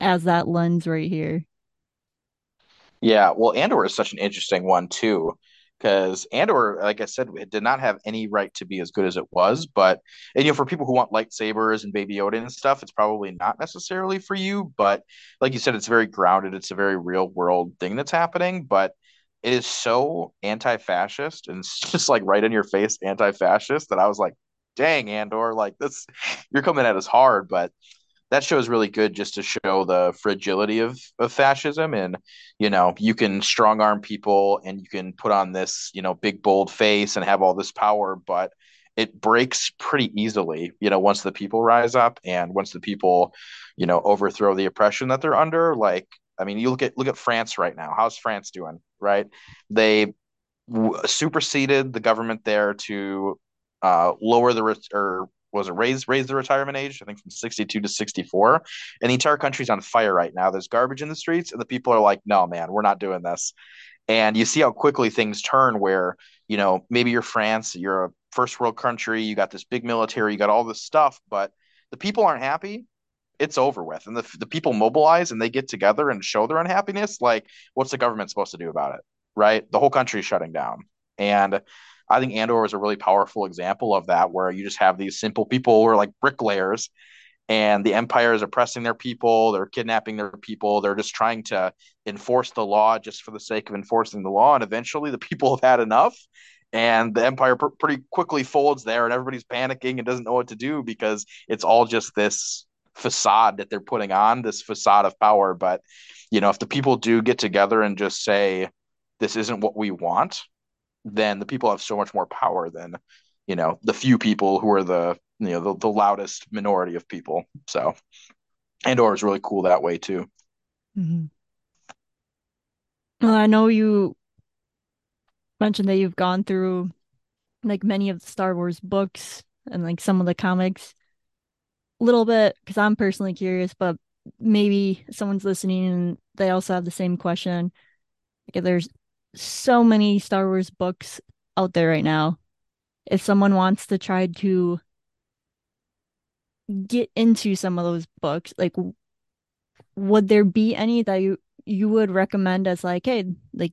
as that lens right here. Yeah, well, Andor is such an interesting one too, because Andor, like I said, it did not have any right to be as good as it was. But and you know, for people who want lightsabers and Baby Yoda and stuff, it's probably not necessarily for you. But like you said, it's very grounded. It's a very real world thing that's happening. But it is so anti-fascist and it's (laughs) just like right in your face anti-fascist that I was like, dang, Andor, like this, you're coming at us hard. But that show is really good just to show the fragility of, of fascism and you know you can strong arm people and you can put on this you know big bold face and have all this power but it breaks pretty easily you know once the people rise up and once the people you know overthrow the oppression that they're under. Like i mean you look at look at france right now. How's france doing right? They w- superseded the government there to uh, lower the or was it raise raise the retirement age? I think from 62 to 64. And the entire country's on fire right now. There's garbage in the streets, and the people are like, no, man, we're not doing this. And you see how quickly things turn where, you know, maybe you're France, you're a first world country, you got this big military, you got all this stuff, but the people aren't happy. It's over with. And the, the people mobilize and they get together and show their unhappiness. Like, what's the government supposed to do about it? Right? The whole country is shutting down. And I think Andor is a really powerful example of that, where you just have these simple people who are like bricklayers, and the Empire is oppressing their people, they're kidnapping their people, they're just trying to enforce the law just for the sake of enforcing the law, and eventually the people have had enough, and the Empire pr- pretty quickly folds there, and everybody's panicking and doesn't know what to do because it's all just this facade that they're putting on, this facade of power. But you know, if the people do get together and just say, "This isn't what we want," then the people have so much more power than you know the few people who are the you know the, the loudest minority of people. So andor is really cool that way too. Mm-hmm. well i know you mentioned that you've gone through like many of the star wars books and like some of the comics. A little bit because i'm personally curious but maybe someone's listening and they also have the same question. Like there's so many Star Wars books out there right now. If someone wants to try to get into some of those books, like would there be any that you you would recommend as like, hey, like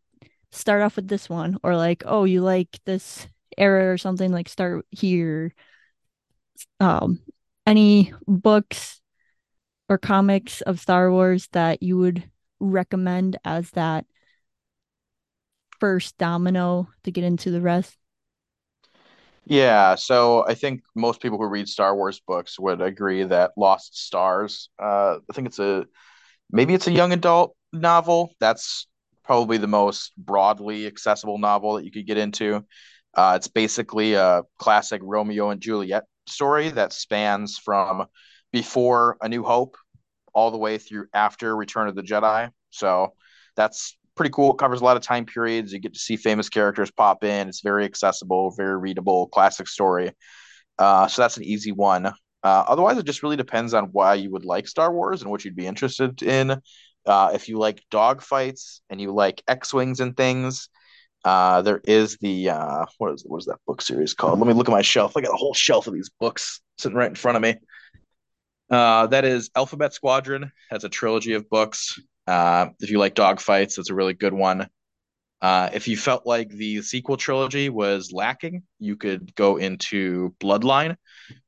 start off with this one or like, oh, you like this era or something like start here. Um any books or comics of Star Wars that you would recommend as that first domino to get into the rest? Yeah, so I think most people who read Star Wars books would agree that Lost Stars, uh, I think it's a maybe it's a young adult novel. That's probably the most broadly accessible novel that you could get into. Uh, it's basically a classic Romeo and Juliet story that spans from before A New Hope all the way through after Return of the Jedi. So that's pretty cool. It covers a lot of time periods. You get to see famous characters pop in. It's very accessible, very readable, classic story. Uh, so that's an easy one. Uh, otherwise, it just really depends on why you would like Star Wars and what you'd be interested in. Uh, if you like dogfights and you like X wings and things, uh, there is the uh, what is what is that book series called? Let me look at my shelf. I got a whole shelf of these books sitting right in front of me. Uh, that is Alphabet Squadron. Has a trilogy of books. Uh, if you like dogfights, it's a really good one. Uh, if you felt like the sequel trilogy was lacking, you could go into Bloodline,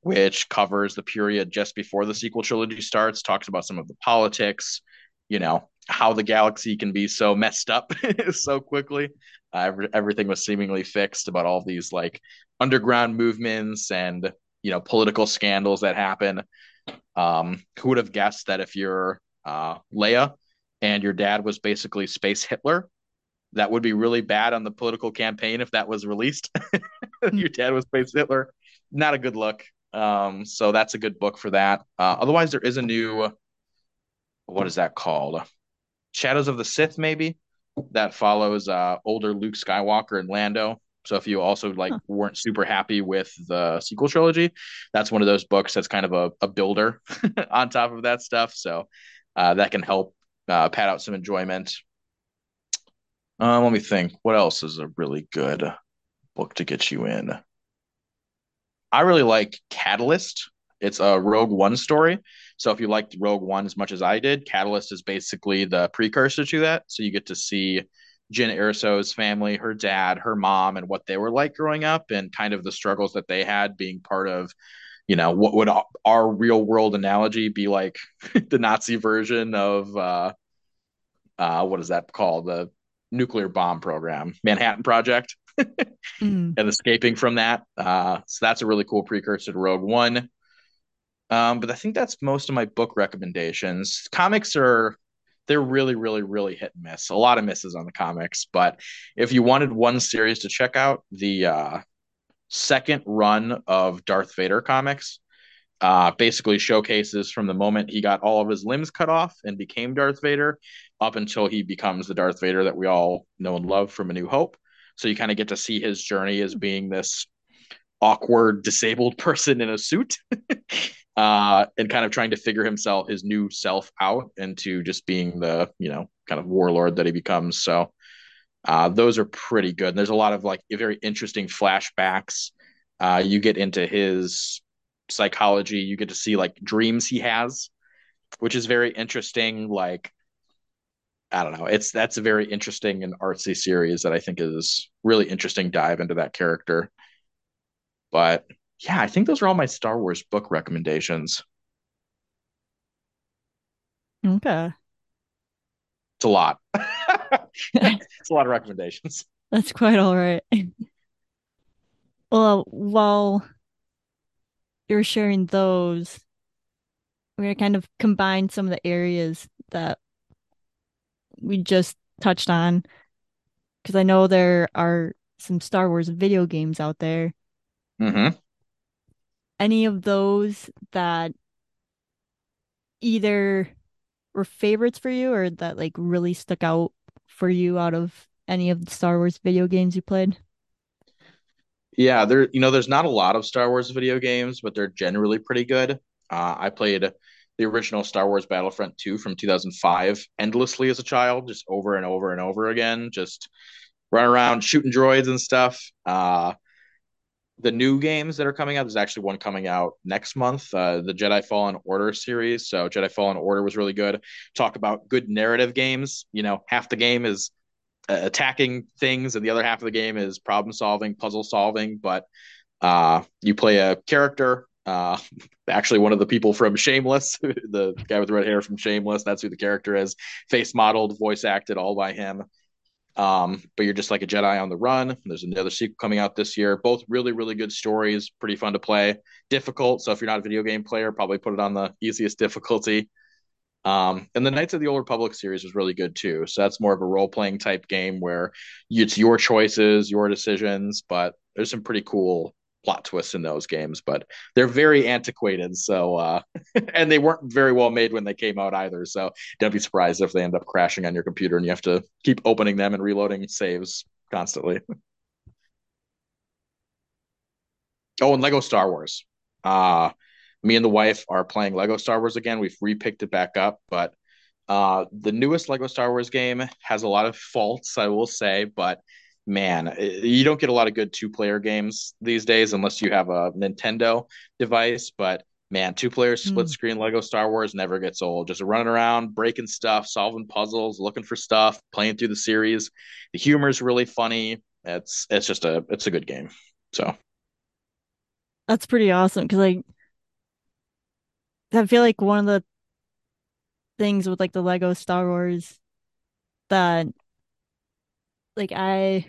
which covers the period just before the sequel trilogy starts, talks about some of the politics, you know, how the galaxy can be so messed up (laughs) so quickly. Uh, every, everything was seemingly fixed about all these like underground movements and, you know, political scandals that happen. Um, who would have guessed that if you're uh, Leia, and your dad was basically space Hitler, that would be really bad on the political campaign if that was released. (laughs) your dad was space Hitler, not a good look. Um, so that's a good book for that. Uh, otherwise, there is a new, what is that called? Shadows of the Sith, maybe that follows uh, older Luke Skywalker and Lando. So if you also like huh. weren't super happy with the sequel trilogy, that's one of those books that's kind of a, a builder (laughs) on top of that stuff. So uh, that can help uh, pad out some enjoyment. Um, let me think. What else is a really good book to get you in? I really like Catalyst. It's a Rogue One story. So if you liked Rogue One as much as I did, Catalyst is basically the precursor to that. So you get to see Jyn Erso's family, her dad, her mom, and what they were like growing up, and kind of the struggles that they had being part of, you know, what would our real world analogy be like (laughs) the Nazi version of uh, uh, what is that called? The nuclear bomb program, Manhattan Project, mm. (laughs) and escaping from that. Uh, so that's a really cool precursor to Rogue One. Um, but I think that's most of my book recommendations. Comics are they're really, really, really hit and miss. A lot of misses on the comics. But if you wanted one series to check out, the uh, second run of Darth Vader comics uh, basically showcases from the moment he got all of his limbs cut off and became Darth Vader up until he becomes the Darth Vader that we all know and love from A New Hope. So you kind of get to see his journey as being this awkward, disabled (laughs) person in a suit. (laughs) uh, and kind of trying to figure himself, his new self out into just being the, you know, kind of warlord that he becomes. So uh, those are pretty good. And there's a lot of like very interesting flashbacks. Uh, you get into his psychology. You get to see like dreams he has, which is very interesting. Like, I don't know. It's that's a very interesting and artsy series that I think is really interesting dive into that character. But yeah, I think those are all my Star Wars book recommendations. Okay. It's a lot. (laughs) it's a lot of recommendations. That's quite all right. well, while you're sharing those, we're going to kind of combine some of the areas that we just touched on. Because I know there are some Star Wars video games out there. Mm-hmm any of those that either were favorites for you or that like really stuck out for you out of any of the Star Wars video games you played? Yeah, there you know there's not a lot of Star Wars video games, but they're generally pretty good. Uh, I played the original Star Wars Battlefront 2 from 2005 endlessly as a child, just over and over and over again, just run around shooting droids and stuff. Uh, the new games that are coming out. There's actually one coming out next month, uh, the Jedi Fallen Order series. So Jedi Fallen Order was really good. Talk about good narrative games. You know, half the game is uh, attacking things, and the other half of the game is problem solving, puzzle solving. But uh, you play a character. Uh, (laughs) actually, one of the people from Shameless, (laughs) the guy with red hair from Shameless, that's who the character is. Face modeled, voice acted, all by him. Um, but you're just like a Jedi on the run. There's another sequel coming out this year. Both really, really good stories, pretty fun to play. Difficult, so if you're not a video game player, probably put it on the easiest (laughs) difficulty. Um, and the Knights of the Old Republic series was really good too. So that's more of a role playing type game where it's your choices, your decisions, but there's some pretty cool plot twists in those games, but they're very antiquated. So, uh, (laughs) and they weren't very well made when they came out either. So, don't be surprised if they end up crashing on your computer and you have to keep opening them and reloading saves constantly. (laughs) oh, and Lego Star Wars. Uh, me and the wife are playing Lego Star Wars again. We've repicked it back up, but uh, the newest Lego Star Wars game has a lot of faults, I will say, but man, you don't get a lot of good two player games these days unless you have a Nintendo device. But man, two player split hmm. screen Lego Star Wars never gets old. Just running around, breaking stuff, solving puzzles, looking for stuff, playing through the series. The humor is really funny. It's it's just a it's a good game. So that's pretty awesome because like I feel like one of the things with like the Lego Star Wars that like I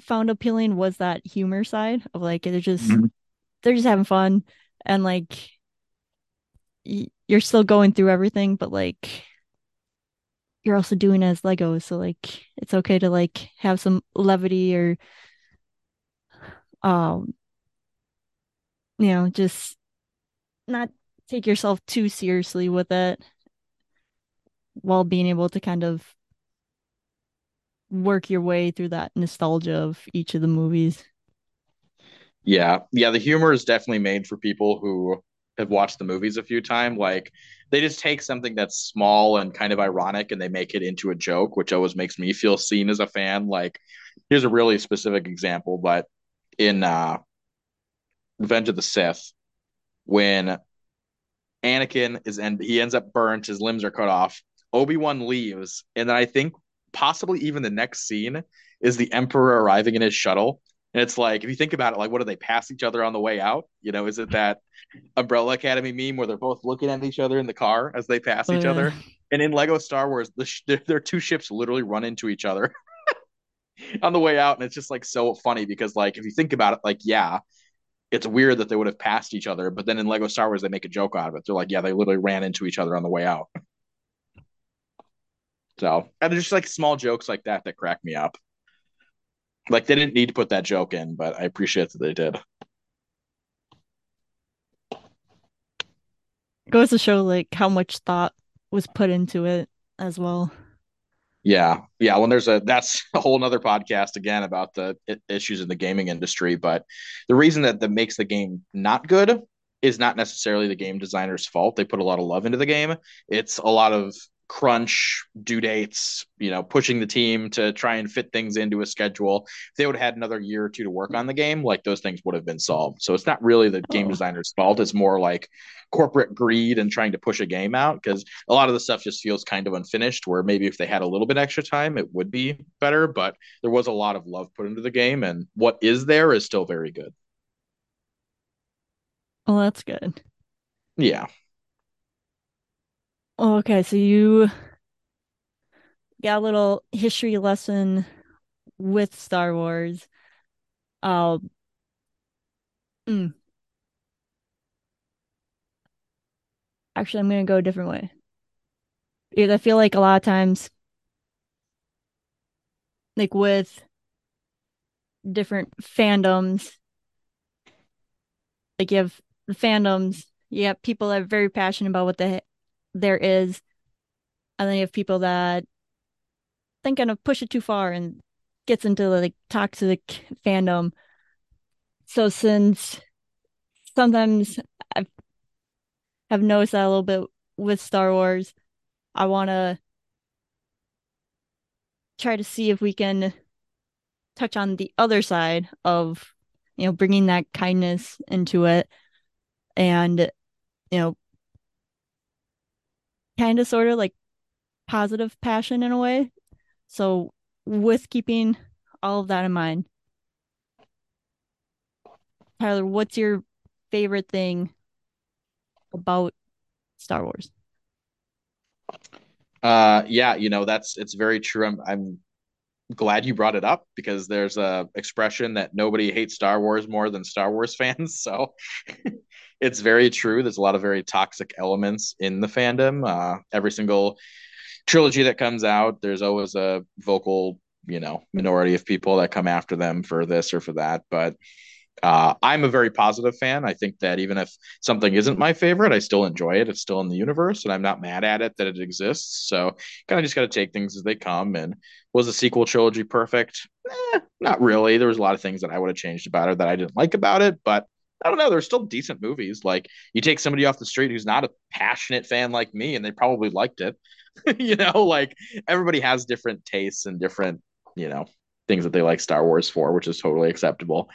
found appealing was that humor side of like they're just mm-hmm. they're just having fun and like y- you're still going through everything but like you're also doing as Legos so like it's okay to like have some levity or um you know just not take yourself too seriously with it while being able to kind of work your way through that nostalgia of each of the movies. Yeah. Yeah, the humor is definitely made for people who have watched the movies a few times. Like they just take something that's small and kind of ironic and they make it into a joke, which always makes me feel seen as a fan. Like here's a really specific example, but in uh Revenge of the Sith, when Anakin is and he ends up burnt, his limbs are cut off. Obi Wan leaves, and then I think possibly even the next scene is the Emperor arriving in his shuttle. And it's like, if you think about it, like, what do they pass each other on the way out? You know, is it that Umbrella Academy meme where they're both looking at each other in the car as they pass oh, each yeah. other? And in Lego Star Wars, the sh- their two ships literally run into each other (laughs) on the way out. And it's just like so funny because, like, if you think about it, like, yeah, it's weird that they would have passed each other. But then in Lego Star Wars, they make a joke out of it. They're like, yeah, they literally ran into each other on the way out. (laughs) So, and there's just like small jokes like that that crack me up. Like they didn't need to put that joke in, but I appreciate that they did. Goes to show like how much thought was put into it as well. Yeah, yeah. When there's a that's (laughs) a whole nother podcast again about the issues in the gaming industry. But the reason that that makes the game not good is not necessarily the game designer's fault. They put a lot of love into the game. It's a lot of crunch due dates, you know, pushing the team to try and fit things into a schedule. If they would have had another year or two to work on the game, like those things would have been solved. So it's not really the game oh. designer's fault. It's more like corporate greed and trying to push a game out because a lot of the stuff just feels kind of unfinished. Where maybe if they had a little bit extra time, it would be better. But there was a lot of love put into the game, and what is there is still very good. Well, that's good. Yeah. Okay, so you got a little history lesson with Star Wars. Uh, mm. Actually, I'm gonna go a different way. Because I feel like a lot of times, like with different fandoms, like you have the fandoms, you have people that are very passionate about what the there is, and then you have people that think kind of push it too far and gets into like toxic fandom. So since sometimes I've have noticed that a little bit with Star Wars, I want to try to see if we can touch on the other side of you know bringing that kindness into it and you know kind of sort of like positive passion in a way. So with keeping all of that in mind, Tyler, what's your favorite thing about Star Wars? Uh yeah, you know, that's it's very true. I'm I'm glad you brought it up because there's a expression that nobody hates Star Wars more than Star Wars (laughs) fans. So (laughs) it's very true. There's a lot of very toxic elements in the fandom. Uh, every single trilogy that comes out, there's always a vocal, you know, minority of people that come after them for this or for that. But uh, I'm a very positive fan. I think that even if something isn't my favorite, I still enjoy it. It's still in the universe, and I'm not mad at it that it exists. So kind of just got to take things as they come. And was the sequel trilogy perfect? Eh, not really. There was a lot of things that I would have changed about it that I didn't like about it, but I don't know. They're still decent movies. Like you take somebody off the street who's not a passionate fan like me, and they probably liked it. (laughs) you know, like everybody has different tastes and different, you know, things that they like Star Wars for, which is totally acceptable.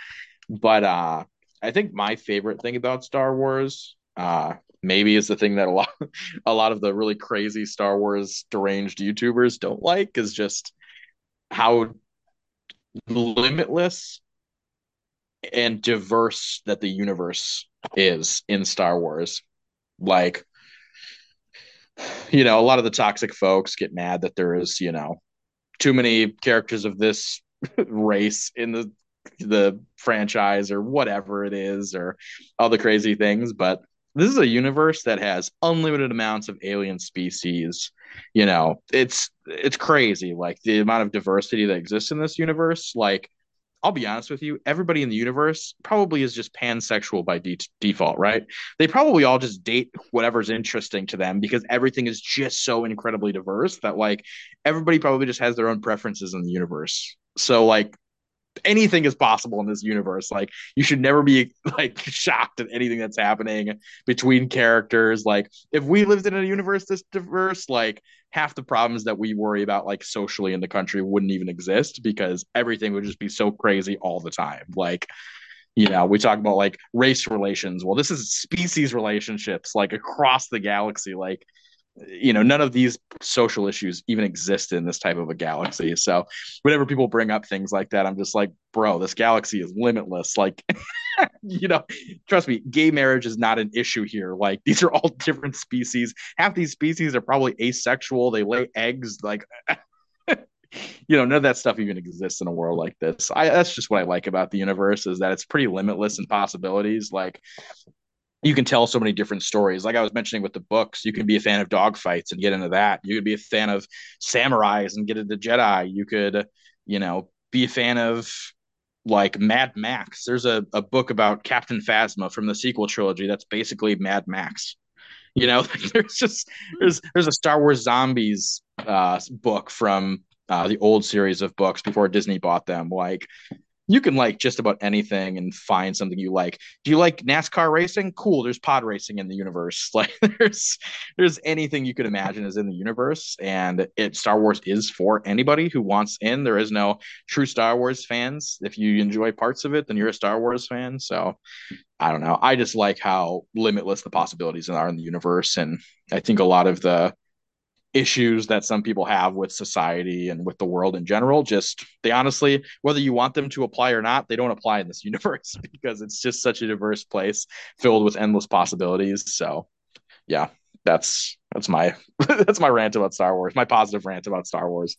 But uh I think my favorite thing about Star Wars, uh, maybe is the thing that a lot (laughs) a lot of the really crazy Star Wars deranged YouTubers don't like is just how limitless and diverse that the universe is in Star Wars. Like, you know, a lot of the toxic folks get mad that there is, you know, too many characters of this (laughs) race in the the franchise or whatever it is or all the crazy things but this is a universe that has unlimited amounts of alien species you know it's it's crazy like the amount of diversity that exists in this universe like I'll be honest with you, everybody in the universe probably is just pansexual by de- default, right? They probably all just date whatever's interesting to them because everything is just so incredibly diverse that like everybody probably just has their own preferences in the universe. So like anything is possible in this universe. Like you should never be (laughs) like shocked at anything that's happening between characters. Like if we lived in a universe this diverse, like half the problems that we worry about like socially in the country wouldn't even exist because everything would just be so crazy all the time. Like you know, we talk about like race relations. Well, this is species relationships like across the galaxy. Like you know, none of these social issues even exist in this type of a galaxy. So whenever people bring up things like that, I'm just like, bro, this galaxy is limitless. Like, (laughs) you know, trust me, gay marriage is not an issue here. Like, these are all (laughs) different species. Half these species are probably asexual. They lay eggs. Like, (laughs) you know, none of that stuff even exists in a world like this. I that's just what I like about the universe is that it's pretty limitless in possibilities. Like you can tell so many different stories. Like I was mentioning with the books, you can be a fan of dogfights and get into that. You could be a fan of samurais and get into Jedi. You could, you know, be a fan of like Mad Max. There's a, a book about Captain Phasma from the sequel trilogy that's basically Mad Max. You know, (laughs) there's just there's there's a Star Wars Zombies uh, book from uh, the old series of books before Disney bought them. Like you can like just about anything and find something you like. Do you like NASCAR racing? Cool. There's pod racing in the universe. (laughs) Like there's there's anything you could imagine is in the universe, and it Star Wars is for anybody who wants in. There is no true Star Wars fans. If you enjoy parts of it, then you're a Star Wars fan. So I don't know. I just like how limitless the possibilities are in the universe, and I think a lot of the issues that some people have with society and with the world in general just they honestly whether you want them to apply or not they don't apply in this (laughs) universe because it's just such a diverse place filled with endless possibilities. So yeah that's that's my (laughs) that's my rant about star wars my positive rant about star wars.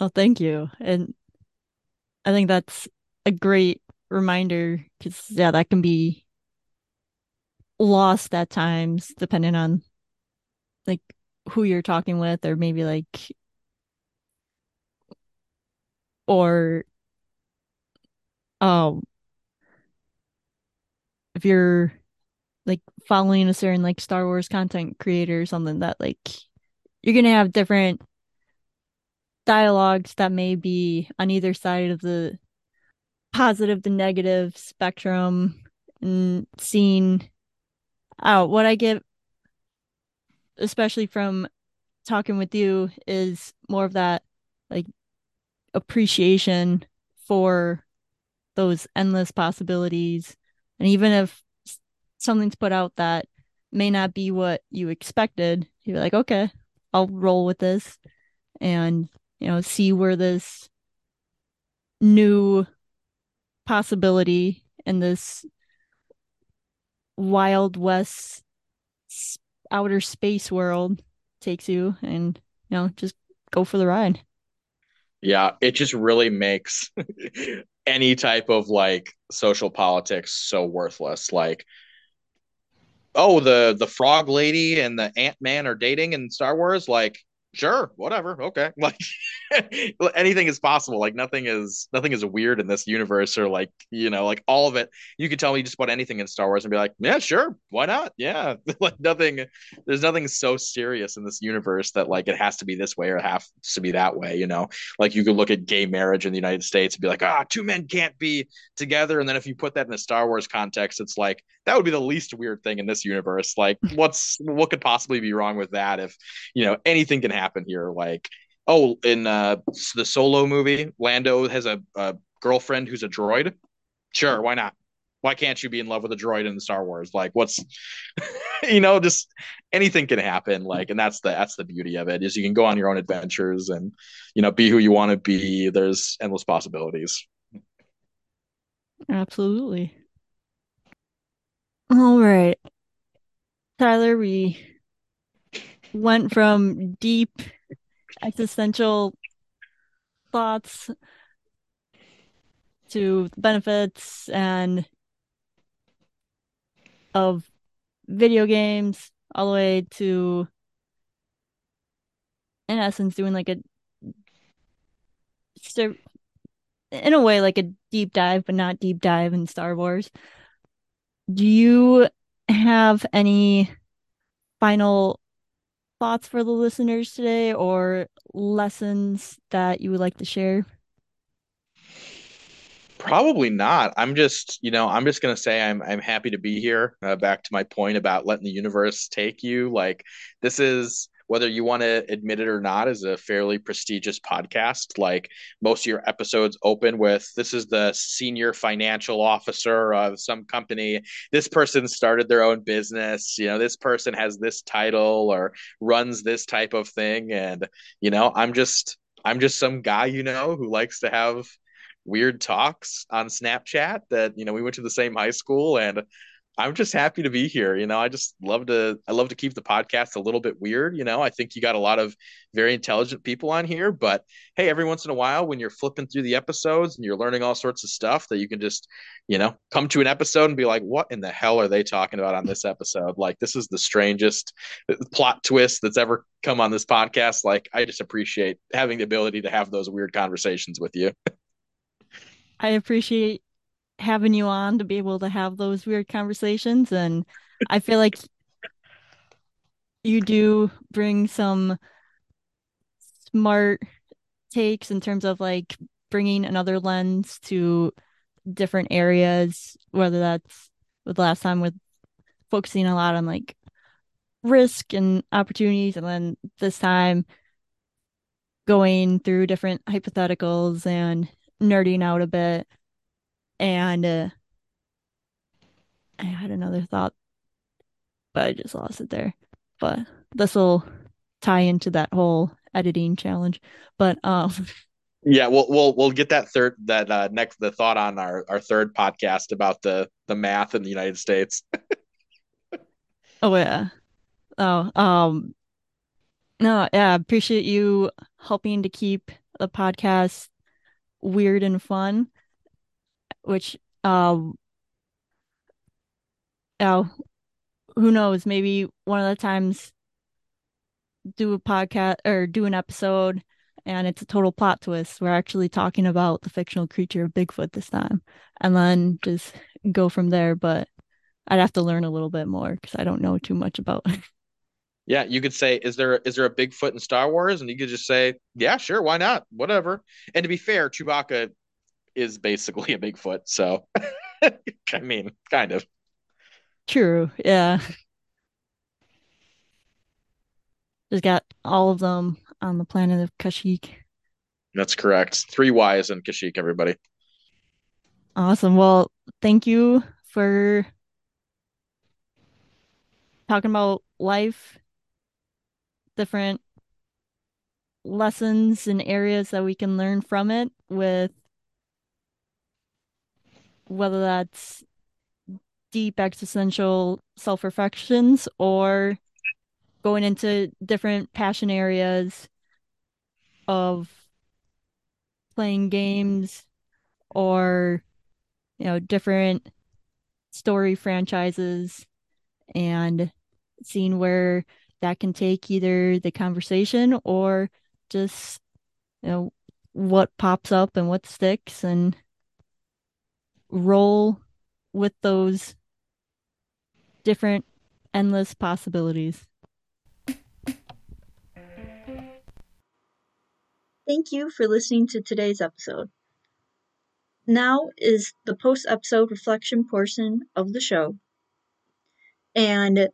Oh thank you. And i think that's a great reminder because yeah that can be lost at times depending on like who you're talking with or maybe like or um if you're like following a certain like Star Wars content creator or something that like you're gonna have different dialogues that may be on either side of the positive to negative spectrum and seeing out what I get especially from talking with you, is more of that like appreciation for those endless possibilities. And even if something's put out that may not be what you expected, you're like, okay, I'll roll with this and, you know, see where this new possibility and this wild west outer space world takes you and you know just go for the ride. Yeah it just really makes (laughs) any type of like social politics so worthless. Like oh the the frog lady and the ant-man are dating in star wars? Like sure whatever okay. (laughs) Like anything is possible like nothing is nothing is weird in this universe or like you know like all of it. You could tell me just about anything in star wars and be like yeah sure why not? Yeah (laughs) like nothing there's nothing so serious in this universe that like it has to be this way or it has to be that way you know? Like you could look at gay marriage in the united states and be like ah two men can't be together. And then if you put that in a star wars context it's like that would be the least weird thing in this universe. Like what's what could possibly be wrong with that if you know anything can happen here like oh, in uh, the Solo movie, Lando has a, a girlfriend who's a droid. Sure, why not? Why can't you be in love with a droid in the Star Wars? Like, what's, (laughs) you know, just anything can happen. Like, and that's the that's the beauty of it is you can go on your own adventures and, you know, be who you want to be. There's endless possibilities. Absolutely. All right, Tyler, we went from deep existential thoughts to benefits and of video games all the way to in essence doing like a in a way like a deep dive but not deep dive in Star Wars. Do you have any final thoughts for the listeners today or lessons that you would like to share? Probably not. I'm just, you know, I'm just gonna say I'm I'm happy to be here. Uh, back to my point about letting the universe take you. Like this is whether you want to admit it or not, is a fairly prestigious podcast. Like most of your episodes open with this is the senior financial officer of some company. This person started their own business. You know, this person has this title or runs this type of thing. And, you know, I'm just, I'm just some guy, you know, who likes to have weird talks on Snapchat that, you know, we went to the same high school and I'm just happy to be here. You know, I just love to I love to keep the podcast a little bit weird. You know, I think you got a lot of very intelligent people on here, but hey, every once in a while when you're flipping through the episodes and you're learning all sorts of stuff that you can just, you know, come to an episode and be like, what in the hell are they talking about on this episode? Like this is the strangest plot twist that's ever come on this podcast. Like I just appreciate having the ability to have those weird conversations with you. I appreciate having you on to be able to have those weird conversations. And I feel like you do bring some smart takes in terms of like bringing another lens to different areas, whether that's with last time with focusing a lot on like risk and opportunities, and then this time going through different hypotheticals and nerding out a bit and uh, I had another thought, but I just lost it there. But this will tie into that whole editing challenge. But um yeah, we'll we'll we'll get that third that uh, next the thought on our our third podcast about the the math in the United States. (laughs) oh yeah. Oh, um no, yeah, appreciate you helping to keep the podcast weird and fun which um oh who knows? Maybe one of the times do a podcast or do an episode and it's a total plot twist. We're actually talking about the fictional creature of bigfoot this time and then just go from there but i'd have to learn a little bit more because i don't know too much about (laughs) yeah you could say is there is there a bigfoot in star wars? And you could just say yeah sure why not? Whatever. And to be fair chewbacca is basically a Bigfoot. So, (laughs) I mean, kind of. True. Yeah. Just got all of them on the planet of Kashyyyk. That's correct. Three Y's in Kashyyyk, everybody. Awesome. Well, thank you for talking about life, different lessons and areas that we can learn from it with whether that's deep existential self reflections or going into different passion areas of playing games or you know different story franchises and seeing where that can take either the conversation or just you know what pops up and what sticks and roll with those different endless possibilities. Thank you for listening to today's episode. Now is the post episode reflection portion of the show. And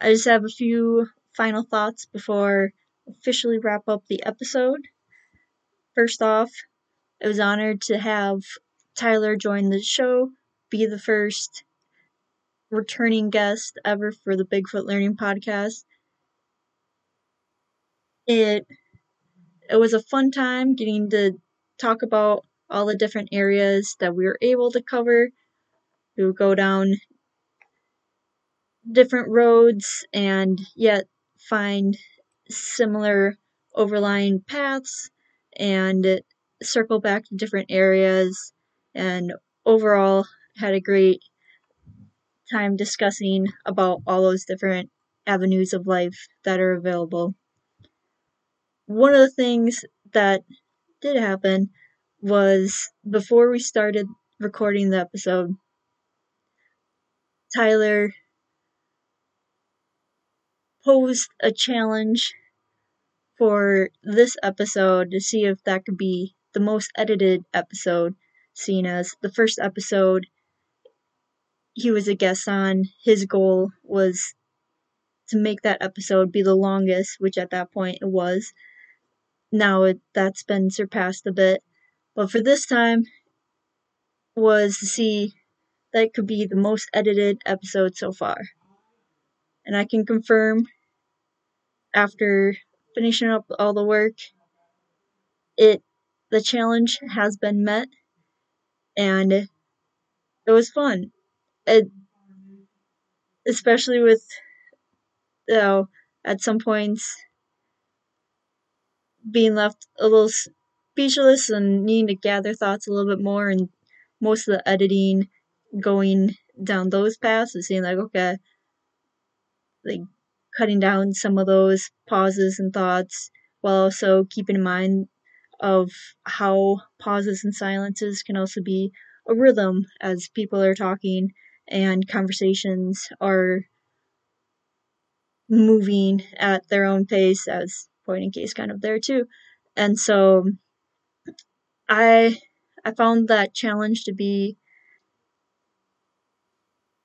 I just have a few final thoughts before officially wrap up the episode. First off, I was honored to have Tyler joined the show, be the first returning guest ever for the Bigfoot Learning Podcast. It it was a fun time getting to talk about all the different areas that we were able to cover. We would go down different roads and yet find similar overlying paths and circle back to different areas and overall had a great time discussing about all those different avenues of life that are available. One of the things that did happen was before we started recording the episode, Tyler posed a challenge for this episode to see if that could be the most edited episode seen as the first episode he was a guest on. His goal was to make that episode be the longest, which at that point it was. Now it, that's been surpassed a bit. But for this time, was to see that could be the most edited episode so far. And I can confirm after finishing up all the work, it the challenge has been met and it was fun. It especially with you know at some points being left a little speechless and needing to gather thoughts a little bit more and most of the editing going down those paths and seeing like okay like cutting down some of those pauses and thoughts while also keeping in mind of how pauses and silences can also be a rhythm as people are talking and conversations are moving at their own pace as point in case kind of there too. And so i i found that challenge to be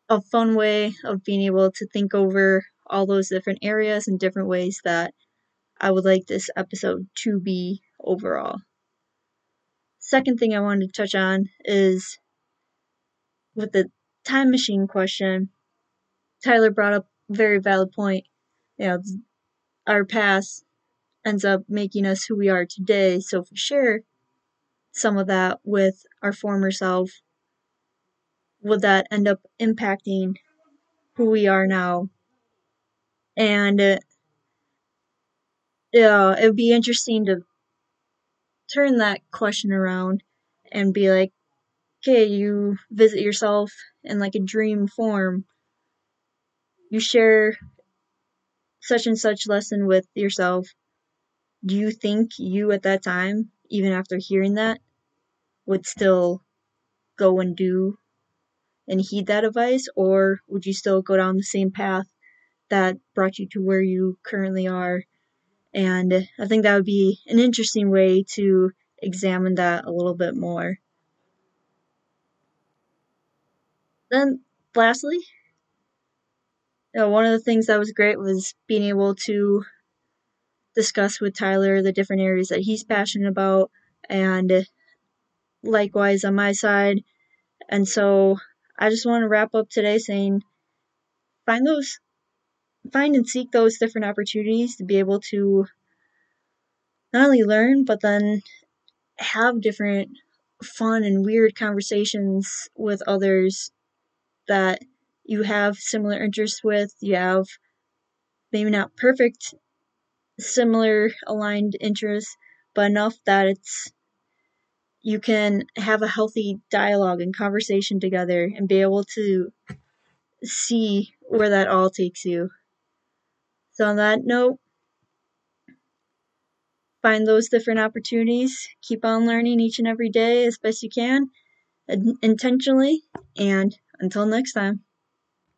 a fun way of being able to think over all those different areas and different ways that I would like this episode to be overall. Second thing I wanted to touch on is with the time machine question, Tyler brought up a very valid point. You know, our past ends up making us who we are today. So if we share some of that with our former self, would that end up impacting who we are now? And uh, yeah, it would be interesting to turn that question around and be like, okay, you visit yourself in like a dream form. You share such and such lesson with yourself. Do you think you at that time, even after hearing that, would still go and do and heed that advice, or would you still go down the same path that brought you to where you currently are? And I think that would be an interesting way to examine that a little bit more. Then, lastly, you know, one of the things that was great was being able to discuss with Tyler the different areas that he's passionate about, and likewise on my side. And so I just want to wrap up today saying find those find and seek those different opportunities to be able to not only learn but then have different fun and weird conversations with others that you have similar interests with you have maybe not perfect similar aligned interests but enough that it's you can have a healthy dialogue and conversation together and be able to see where that all takes you. So, on that note, find those different opportunities, keep on learning each and every day as best you can, intentionally, and until next time.